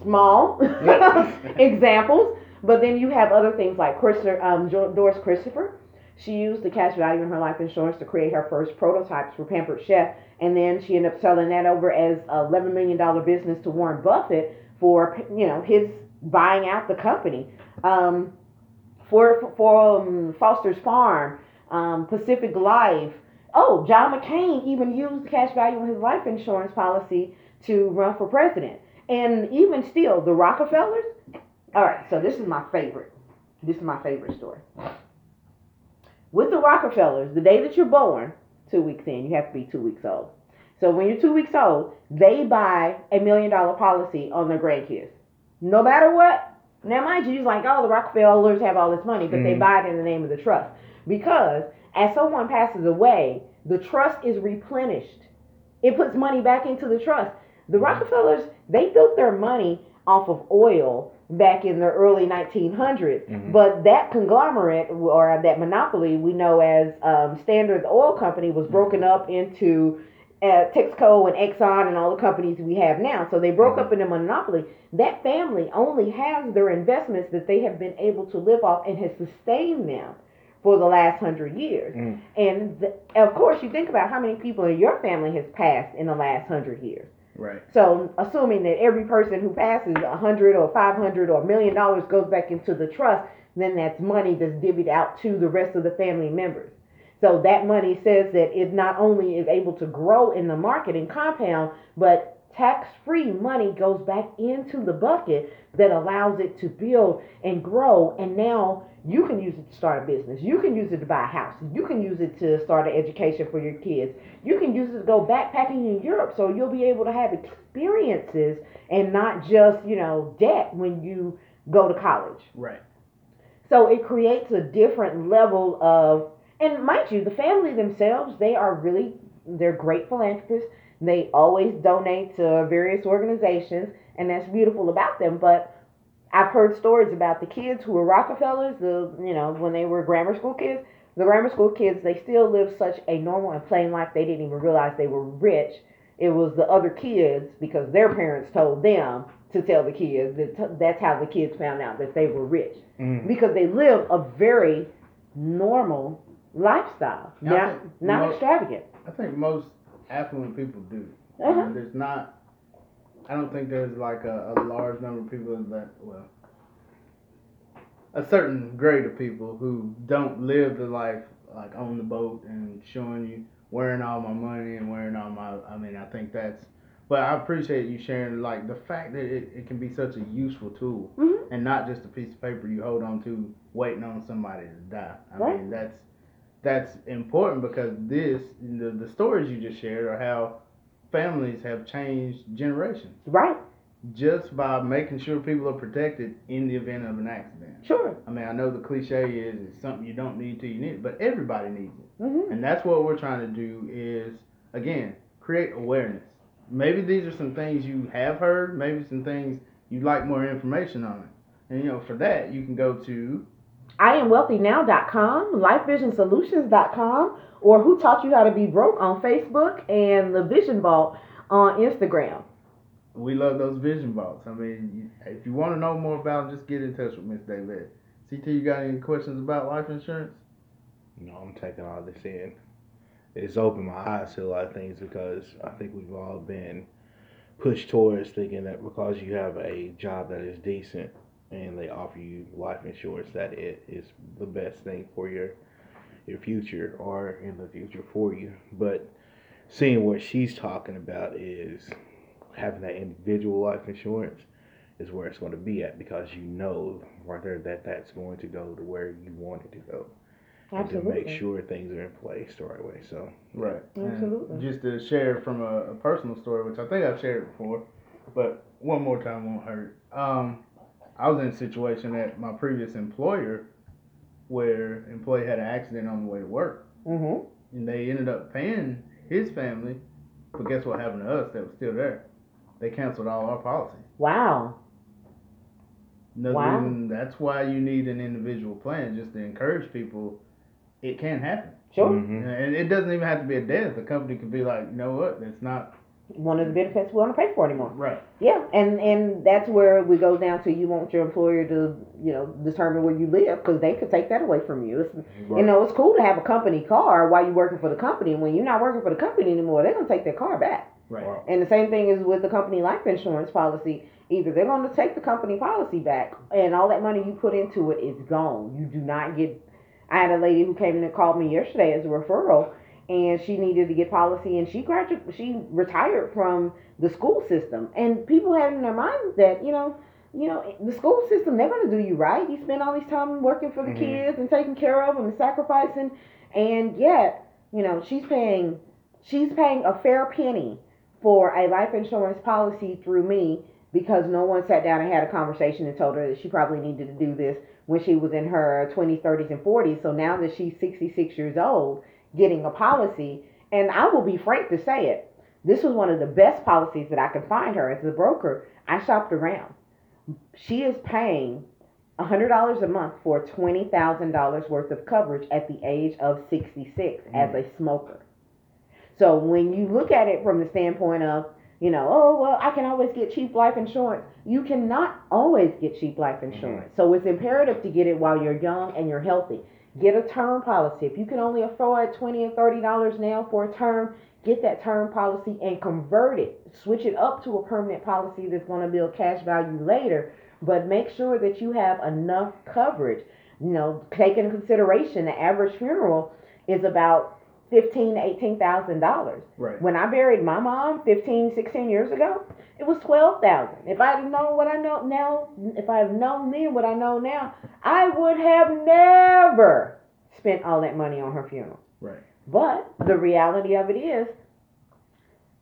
small examples. But then you have other things like Christopher, um, Doris Christopher. She used the cash value in her life insurance to create her first prototypes for Pampered Chef, and then she ended up selling that over as a eleven million dollar business to Warren Buffett for you know his buying out the company. Um, for for um, Foster's Farm, um, Pacific Life. Oh, John McCain even used cash value in his life insurance policy to run for president. And even still, the Rockefellers. All right, so this is my favorite. This is my favorite story. With the Rockefellers, the day that you're born, two weeks in, you have to be two weeks old. So when you're two weeks old, they buy a million dollar policy on their grandkids. No matter what. Now, mind you, you're like, oh, the Rockefellers have all this money, but they Mhm. buy it in the name of the trust. Because as someone passes away, the trust is replenished. It puts money back into the trust. The Rockefellers, they built their money off of oil back in the early 1900s. Mhm. But that conglomerate or that monopoly we know as um, Standard Oil Company was broken up into uh, Texaco and Exxon and all the companies we have now. So they broke Mhm. up in a monopoly. That family only has their investments that they have been able to live off and has sustained them for the last hundred years. Mm. And of course, you think about how many people in your family has passed in the last hundred years. Right. So, assuming that every person who passes a hundred or five hundred or a million dollars goes back into the trust, then that's money that's divvied out to the rest of the family members. So that money says that it not only is able to grow in the market and compound, but tax-free money goes back into the bucket that allows it to build and grow. And now you can use it to start a business. You can use it to buy a house. You can use it to start an education for your kids. You can use it to go backpacking in Europe so you'll be able to have experiences and not just, you know, debt when you go to college. Right. So it creates a different level of, and mind you, the family themselves, they are really, they're great philanthropists. They always donate to various organizations, and that's beautiful about them. But I've heard stories about the kids who were Rockefellers, the, you know, when they were grammar school kids. The grammar school kids, they still lived such a normal and plain life, they didn't even realize they were rich. It was the other kids, because their parents told them to tell the kids that that's how the kids found out that they were rich Mm. because they live a very normal lifestyle, Yeah, not think not mo- extravagant. I think most affluent people do. Uh-huh. There's not. I don't think there's like a, a large number of people that well, a certain grade of people who don't live the life like on the boat and showing you wearing all my money and wearing all my. I mean, I think that's. But I appreciate you sharing like the fact that it, it can be such a useful tool Mhm. and not just a piece of paper you hold on to waiting on somebody to die. I Right. mean that's that's important because this the, the stories you just shared are how families have changed generations. Right. just by making sure people are protected in the event of an accident. Sure. I mean, I know the cliche is it's something you don't need till you need it, but everybody needs it. mm-hmm. And that's what we're trying to do is, again, create awareness. Maybe these are some things you have heard, maybe some things you'd like more information on. And, you know, for that, you can go to, I am wealthynow.com, lifevisionsolutions.com, or who taught you how to be broke on Facebook and the Vision Vault on Instagram. we love those vision vaults. I mean, if you want to know more about them, just get in touch with Miss David. CT, you got any questions about life insurance? No, I'm taking all this in. It's opened my eyes to a lot of things because I think we've all been pushed towards thinking that because you have a job that is decent and they offer you life insurance, that it is the best thing for your your future or in the future for you. But seeing what she's talking about is having that individual life insurance is where it's going to be at because you know right there that that's going to go to where you want it to go and to make sure things are in place the right way. So Right. And Absolutely. just to share from a, a personal story, which I think I've shared before, but one more time won't hurt. Um, I was in a situation at my previous employer where employee had an accident on the way to work, hmm and they ended up paying his family. But guess what happened to us that was still there? They canceled all our policies. Wow. Another Wow. reason that's why you need an individual plan, just to encourage people. It can happen, Sure. Mhm. and it doesn't even have to be a death. The company could be like, you know what, that's not One of the benefits we want to pay for anymore. right. Yeah, and and that's where we go down to you want your employer to you know determine where you live because they could take that away from you. It's, You know, it's cool to have a company car while you're working for the company. When you're not working for the company anymore, they're gonna take their car back. Right. Wow. And the same thing is with the company life insurance policy. Either they're going to take the company policy back, and all that money you put into it is gone. You do not get. I had a lady who came in and called me yesterday as a referral, and she needed to get policy, and she graduated. She retired from the school system, and people have in their minds that you know, you know, the school system they're going to do you right. You spend all this time working for the Mhm. kids and taking care of them and sacrificing, and yet, you know, she's paying. She's paying a fair penny for a life insurance policy through me because no one sat down and had a conversation and told her that she probably needed to do this when she was in her 20s, 30s, and 40s. So now that she's 66 years old, getting a policy, and I will be frank to say it, this was one of the best policies that I could find her as a broker. I shopped around. She is paying $100 a month for $20,000 worth of coverage at the age of 66 mm. as a smoker. So when you look at it from the standpoint of, you know, oh, well, I can always get cheap life insurance. You cannot always get cheap life mm-hmm. insurance. So it's imperative to get it while you're young and you're healthy. Get a term policy. If you can only afford twenty or thirty dollars now for a term, get that term policy and convert it. Switch it up to a permanent policy that's going to build cash value later. But make sure that you have enough coverage. You know, take into consideration the average funeral is about fifteen eighteen thousand dollars. Right. When I buried my mom 15, 16 years ago, it was twelve thousand. If I had known what I know now, if I had known then what I know now, I would have never spent all that money on her funeral. Right. But the reality of it is,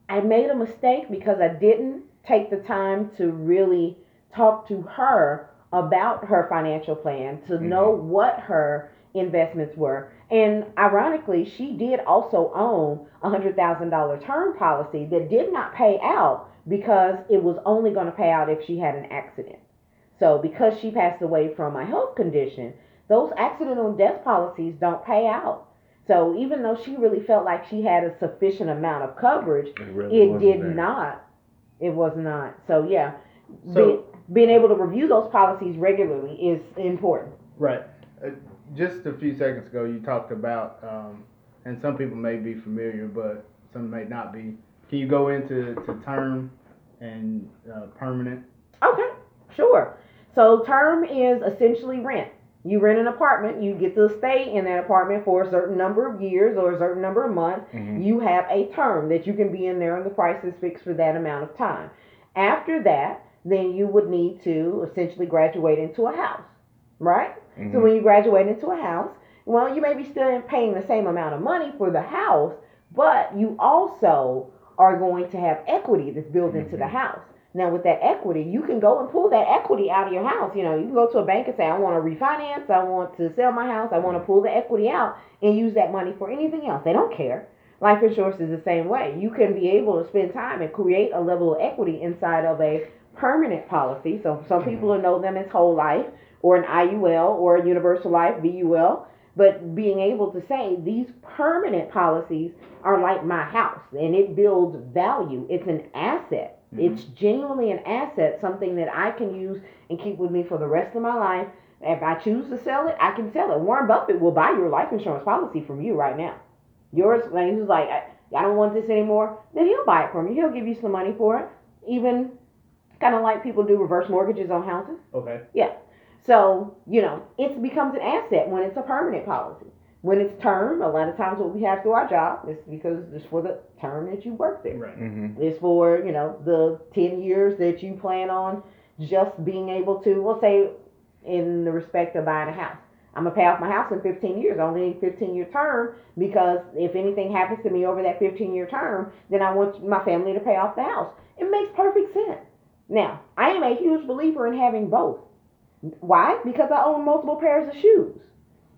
I made a mistake because I didn't take the time to really talk to her about her financial plan to mm-hmm. know what her investments were. And ironically, she did also own a hundred thousand dollar term policy that did not pay out because it was only going to pay out if she had an accident. So because she passed away from a health condition, those accidental death policies don't pay out. So even though she really felt like she had a sufficient amount of coverage, It, really it did there. not. It was not. So yeah, So- be, being able to review those policies regularly is important. Right. Uh, just a few seconds ago, you talked about, um, and some people may be familiar, but some may not be. Can you go into to term and uh, permanent? Okay, sure. So term is essentially rent. You rent an apartment, you get to stay in that apartment for a certain number of years or a certain number of months. Mhm. You have a term that you can be in there and the price is fixed for that amount of time. After that, then you would need to essentially graduate into a house, right? So Mhm. when you graduate into a house, well, you may be still paying the same amount of money for the house, but you also are going to have equity that's built into the Mhm. house. Now with that equity, you can go and pull that equity out of your house. You know, you can go to a bank and say, I want to refinance, I want to sell my house, I want to pull the equity out and use that money for anything else. They don't care. Life insurance is the same way. You can be able to spend time and create a level of equity inside of a permanent policy. So some people will know them as whole life or an IUL or a universal life, VUL. But being able to say these permanent policies are like my house and it builds value. It's an asset. Mm-hmm. It's genuinely an asset, something that I can use and keep with me for the rest of my life. If I choose to sell it, I can sell it. Warren Buffett will buy your life insurance policy from you right now. Yours, like he's like, I, I don't want this anymore. Then he'll buy it from you. He'll give you some money for it. Even kind of like people do reverse mortgages on houses. Okay. So, you know, it becomes an asset when it's a permanent policy. When it's term, a lot of times what we have through our job is because it's for the term that you work there. Right. Mm-hmm. It's for, you know, the 10 years that you plan on just being able to, we'll say, in the respect of buying a house. I'm going to pay off my house in 15 years. I only need 15 year term because if anything happens to me over that 15 year term, then I want my family to pay off the house. It makes perfect sense. Now, I am a huge believer in having both. Why? Because I own multiple pairs of shoes.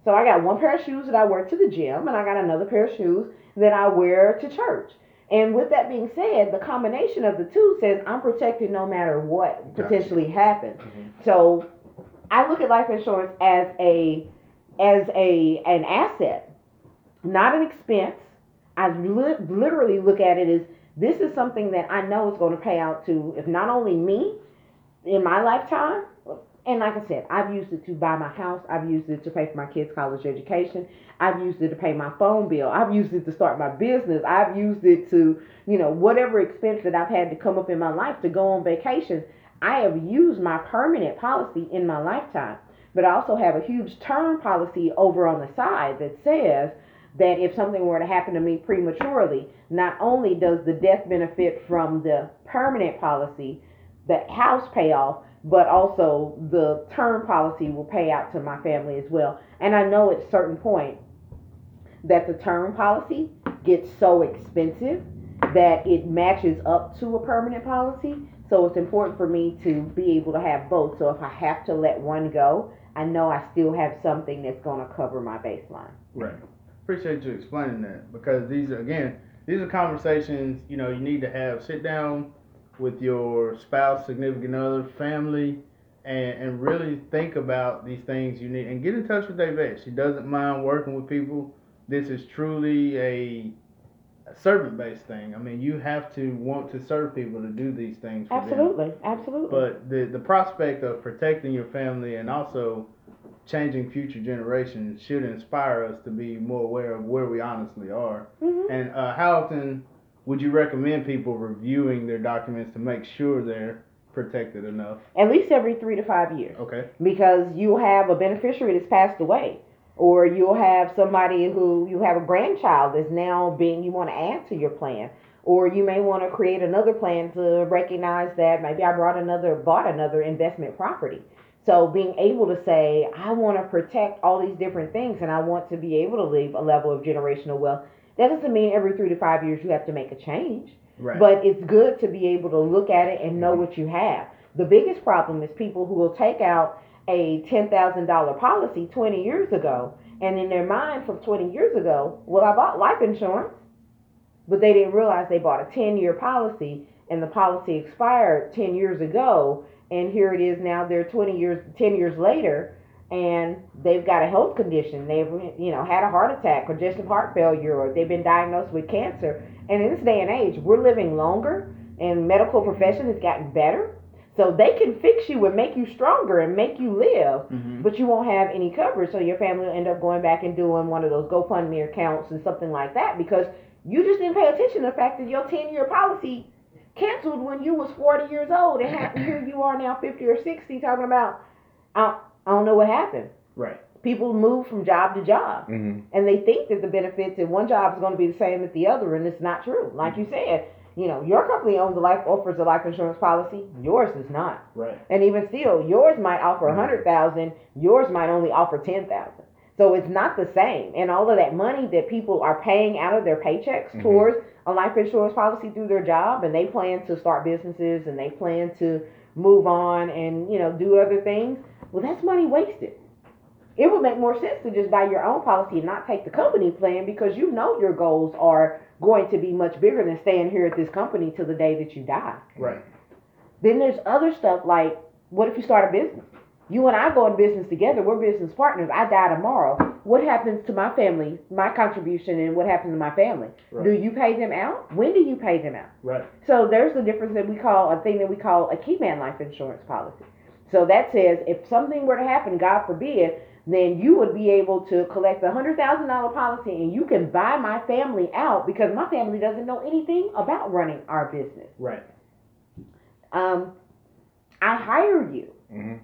So I got one pair of shoes that I wear to the gym, and I got another pair of shoes that I wear to church. And with that being said, the combination of the two says I'm protected no matter what Gotcha. potentially happens. Mhm. So I look at life insurance as a as a an asset, not an expense. I li- literally look at it as this is something that I know is going to pay out to if not only me in my lifetime, and like I said, I've used it to buy my house. I've used it to pay for my kids' college education. I've used it to pay my phone bill. I've used it to start my business. I've used it to, you know, whatever expense that I've had to come up in my life to go on vacations. I have used my permanent policy in my lifetime. But I also have a huge term policy over on the side that says that if something were to happen to me prematurely, not only does the death benefit from the permanent policy, the house payoff, but also the term policy will pay out to my family as well. And I know at a certain point that the term policy gets so expensive that it matches up to a permanent policy. So it's important for me to be able to have both. So if I have to let one go, I know I still have something that's going to cover my baseline. Right. Appreciate you explaining that because these are again these are conversations you know you need to have. Sit down with your spouse, significant other, family, and and really think about these things you need and get in touch with David. She doesn't mind working with people. This is truly a, a servant based thing. I mean, you have to want to serve people to do these things. For them. Absolutely, absolutely. But the the prospect of protecting your family and also changing future generations should inspire us to be more aware of where we honestly are. Mhm. And uh, how often would you recommend people reviewing their documents to make sure they're protected enough? At least every three to five years. Okay. because you'll have a beneficiary that's passed away or you'll have somebody who you have a grandchild that's now being you want to add to your plan or you may want to create another plan to recognize that maybe I brought another bought another investment property so being able to say I want to protect all these different things and I want to be able to leave a level of generational wealth that doesn't mean every 3 to 5 years you have to make a change Right. but it's good to be able to look at it and know mm-hmm. what you have. The biggest problem is people who will take out a $10,000 policy 20 years ago, and in their mind from 20 years ago, well, I bought life insurance, but they didn't realize they bought a 10 year policy and the policy expired 10 years ago, and here it is now they're 20 years, 10 years later, and they've got a health condition. They've, you know, had a heart attack, congestive heart failure, or they've been diagnosed with cancer. And in this day and age, we're living longer, and medical profession has gotten better. So they can fix you and make you stronger and make you live, Mhm. but you won't have any coverage. So your family will end up going back and doing one of those GoFundMe accounts and something like that because you just didn't pay attention to the fact that your 10 year policy canceled when you was 40 years old and here you are now 50 or 60 talking about I, I don't know what happened. Right. People move from job to job Mm-hmm. and they think that the benefits in one job is going to be the same as the other, and it's not true. Like you said, you know, your company owns a life offers a life insurance policy, yours does not. Right. And even still, yours might offer a hundred thousand, yours might only offer ten thousand. So it's not the same. And all of that money that people are paying out of their paychecks Mhm. towards a life insurance policy through their job and they plan to start businesses and they plan to move on and, you know, do other things, well that's money wasted. It would make more sense to just buy your own policy and not take the company plan because you know your goals are going to be much bigger than staying here at this company till the day that you die. Right. Then there's other stuff like, what if you start a business? You and I go in business together. We're business partners. I die tomorrow. What happens to my family, my contribution, and what happens to my family? Right. Do you pay them out? When do you pay them out? Right. So there's the difference that we call a thing that we call a key man life insurance policy. So that says if something were to happen, God forbid, then you would be able to collect a hundred thousand dollar policy and you can buy my family out because my family doesn't know anything about running our business. Right. Um, I hire you hmm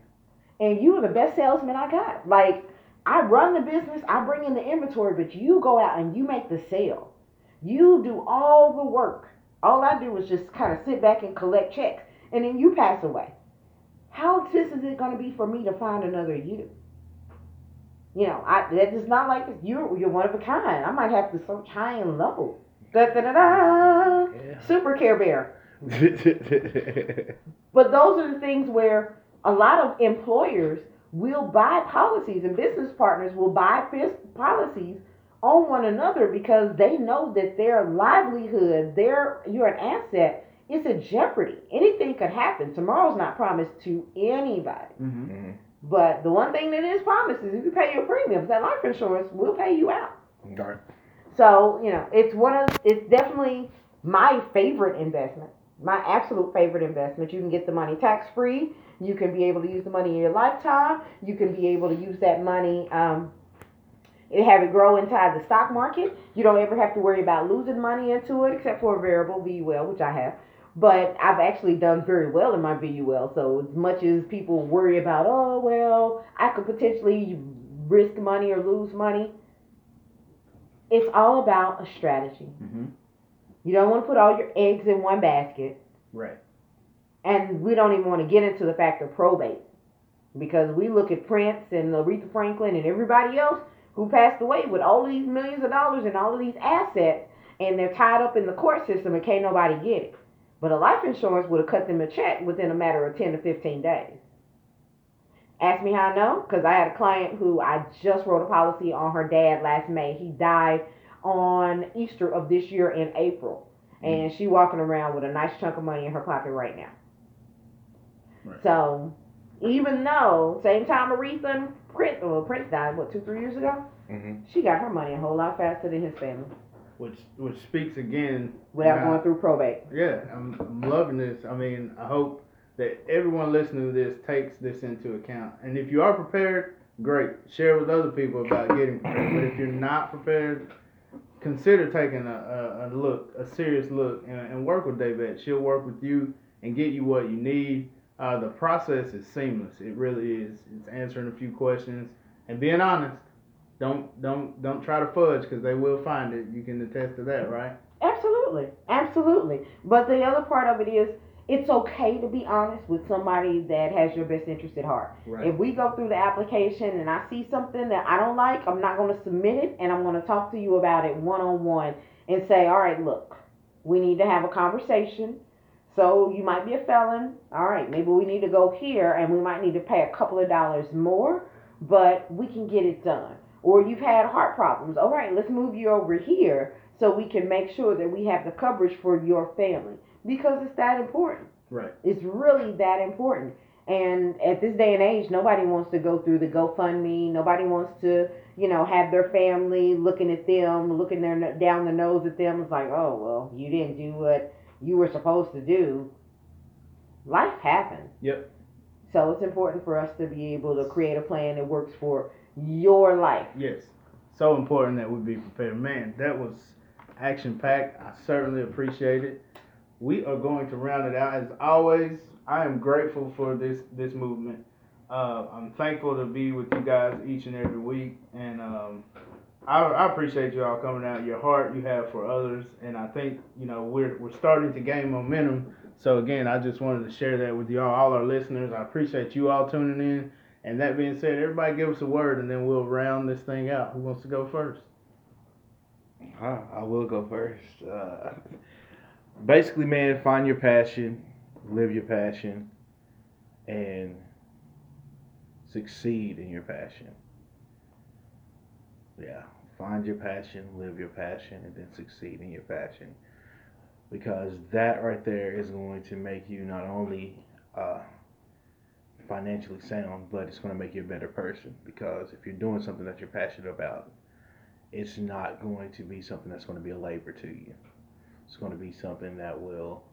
and you are the best salesman I got. Like I run the business, I bring in the inventory, but you go out and you make the sale. You do all the work. All I do is just kind of sit back and collect checks, and then you pass away. How expensive is it going to be for me to find another you? You know, I that is not like you're you're one of a kind. I might have to search high and low. Da da da da. Yeah. Super Care Bear. But those are the things where a lot of employers will buy policies and business partners will buy policies on one another because they know that their livelihood, their you're an asset, it's a jeopardy. Anything could happen. Tomorrow's not promised to anybody. Mm-hmm. Mhm. But the one thing that is promised is if you pay your premiums, that life insurance will pay you out. Right. So, you know, it's one of it's definitely my favorite investment. My absolute favorite investment. You can get the money tax free. You can be able to use the money in your lifetime. You can be able to use that money um, and have it grow inside the stock market. You don't ever have to worry about losing money into it, except for a variable VUL, which I have. But I've actually done very well in my VUL. So as much as people worry about, oh well, I could potentially risk money or lose money, it's all about a strategy. Mm-hmm. You don't want to put all your eggs in one basket. Right. And we don't even want to get into the fact of probate. Because we look at Prince and Aretha Franklin and everybody else who passed away with all these millions of dollars and all of these assets, and they're tied up in the court system and can't nobody get it. But a life insurance would have cut them a check within a matter of 10 to 15 days. Ask me how I know? Because I had a client who I just wrote a policy on her dad last May. He died on Easter of this year in April. And she walking around with a nice chunk of money in her pocket right now. Right. So even though same time Aretha and Prince, well, Prince died what two three years ago, hmm she got her money a whole lot faster than his family Which which speaks again. without going through probate. Yeah, I'm, I'm loving this. I mean, I hope that everyone listening to this takes this into account. And if you are prepared, great. Share with other people about getting prepared. But if you're not prepared, consider taking a, a, a look, a serious look, and, and work with Daybet. She'll work with you and get you what you need. Uh, the process is seamless. It really is. It's answering a few questions and being honest. Don't don't don't try to fudge because they will find it. You can attest to that, right? Absolutely, absolutely. But the other part of it is it's okay to be honest with somebody that has your best interest at heart. Right. If we go through the application and I see something that I don't like, I'm not going to submit it and I'm going to talk to you about it one on one and say, all right, look, we need to have a conversation. So you might be a felon. All right, maybe we need to go here and we might need to pay a couple of dollars more, but we can get it done. Or you've had heart problems. All right, let's move you over here so we can make sure that we have the coverage for your family because it's that important. Right. It's really that important. And at this day and age, nobody wants to go through the GoFundMe. Nobody wants to, you know, have their family looking at them, looking their down the nose at them. It's like, oh well, you didn't do what you were supposed to do. Life happens. Yep. So it's important for us to be able to create a plan that works for your life. Yes. So important that we be prepared. Man, that was action packed. I certainly appreciate it. We are going to round it out. As always, I am grateful for this this movement. Uh, I'm thankful to be with you guys each and every week, and um, I, I appreciate you all coming out. Your heart you have for others, and I think you know we're we're starting to gain momentum. So again, I just wanted to share that with y'all, all our listeners. I appreciate you all tuning in, And that being said, everybody give us a word, and then we'll round this thing out. Who wants to go first? I, will go first. Uh, basically, man, find your passion, live your passion, and succeed in your passion. Yeah, find your passion, live your passion, and then succeed in your passion. Because that right there is going to make you not only uh, financially sound, but it's going to make you a better person. Because if you're doing something that you're passionate about, it's not going to be something that's going to be a labor to you. It's going to be something that will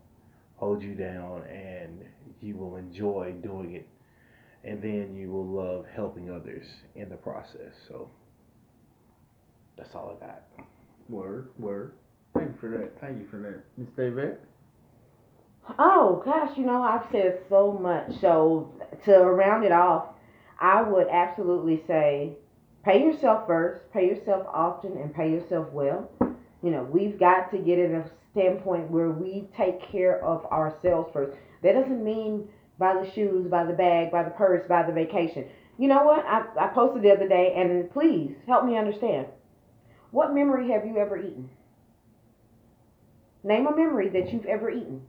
hold you down and you will enjoy doing it. And then you will love helping others in the process. So that's all I got. Word, word. Thank you for that. Thank you for that, Miss David. Oh gosh, you know I've said so much. So to round it off, I would absolutely say, pay yourself first, pay yourself often, and pay yourself well. You know we've got to get in a standpoint where we take care of ourselves first. That doesn't mean buy the shoes, buy the bag, buy the purse, buy the vacation. You know what? I, I posted the other day, and please help me understand. What memory have you ever eaten? Name a memory that you've ever eaten.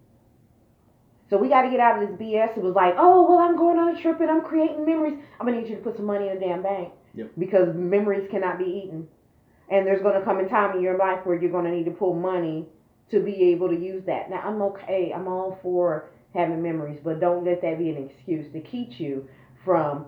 So we got to get out of this BS. It was like, oh, well, I'm going on a trip and I'm creating memories. I'm going to need you to put some money in a damn bank. Yep. Because memories cannot be eaten. And there's going to come a time in your life where you're going to need to pull money to be able to use that. Now, I'm okay. I'm all for having memories, but don't let that be an excuse to keep you from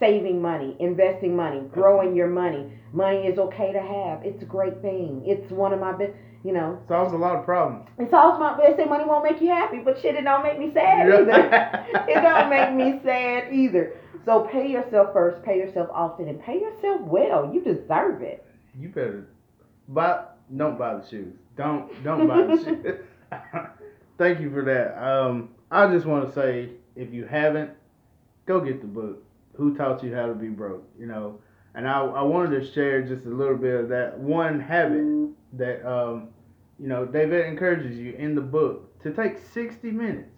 saving money, investing money, growing your money. Money is okay to have. It's a great thing. It's one of my best, you know, Solves a lot of problems. it solves my. They say money won't make you happy, but shit, it don't make me sad either. it don't make me sad either. So pay yourself first, pay yourself often, and pay yourself well. You deserve it. You better buy. Don't buy the shoes. Don't don't buy the shoes. Thank you for that. Um, I just want to say, if you haven't, go get the book. Who taught you how to be broke? You know, and I I wanted to share just a little bit of that one habit that um, you know, David encourages you in the book to take sixty minutes,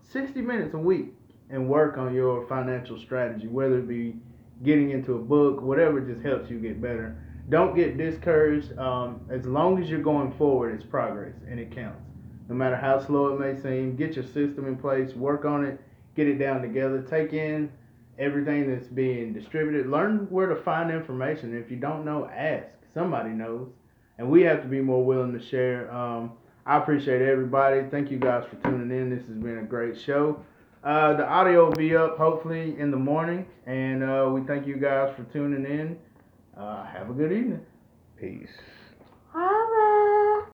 sixty minutes a week, and work on your financial strategy, whether it be getting into a book, whatever just helps you get better don't get discouraged. Um, as long as you're going forward, it's progress and it counts. No matter how slow it may seem, get your system in place, work on it, get it down together, take in everything that's being distributed, learn where to find information. If you don't know, ask. Somebody knows. And we have to be more willing to share. Um, I appreciate everybody. Thank you guys for tuning in. This has been a great show. Uh, the audio will be up hopefully in the morning. And uh, we thank you guys for tuning in. Uh, have a good evening. Peace.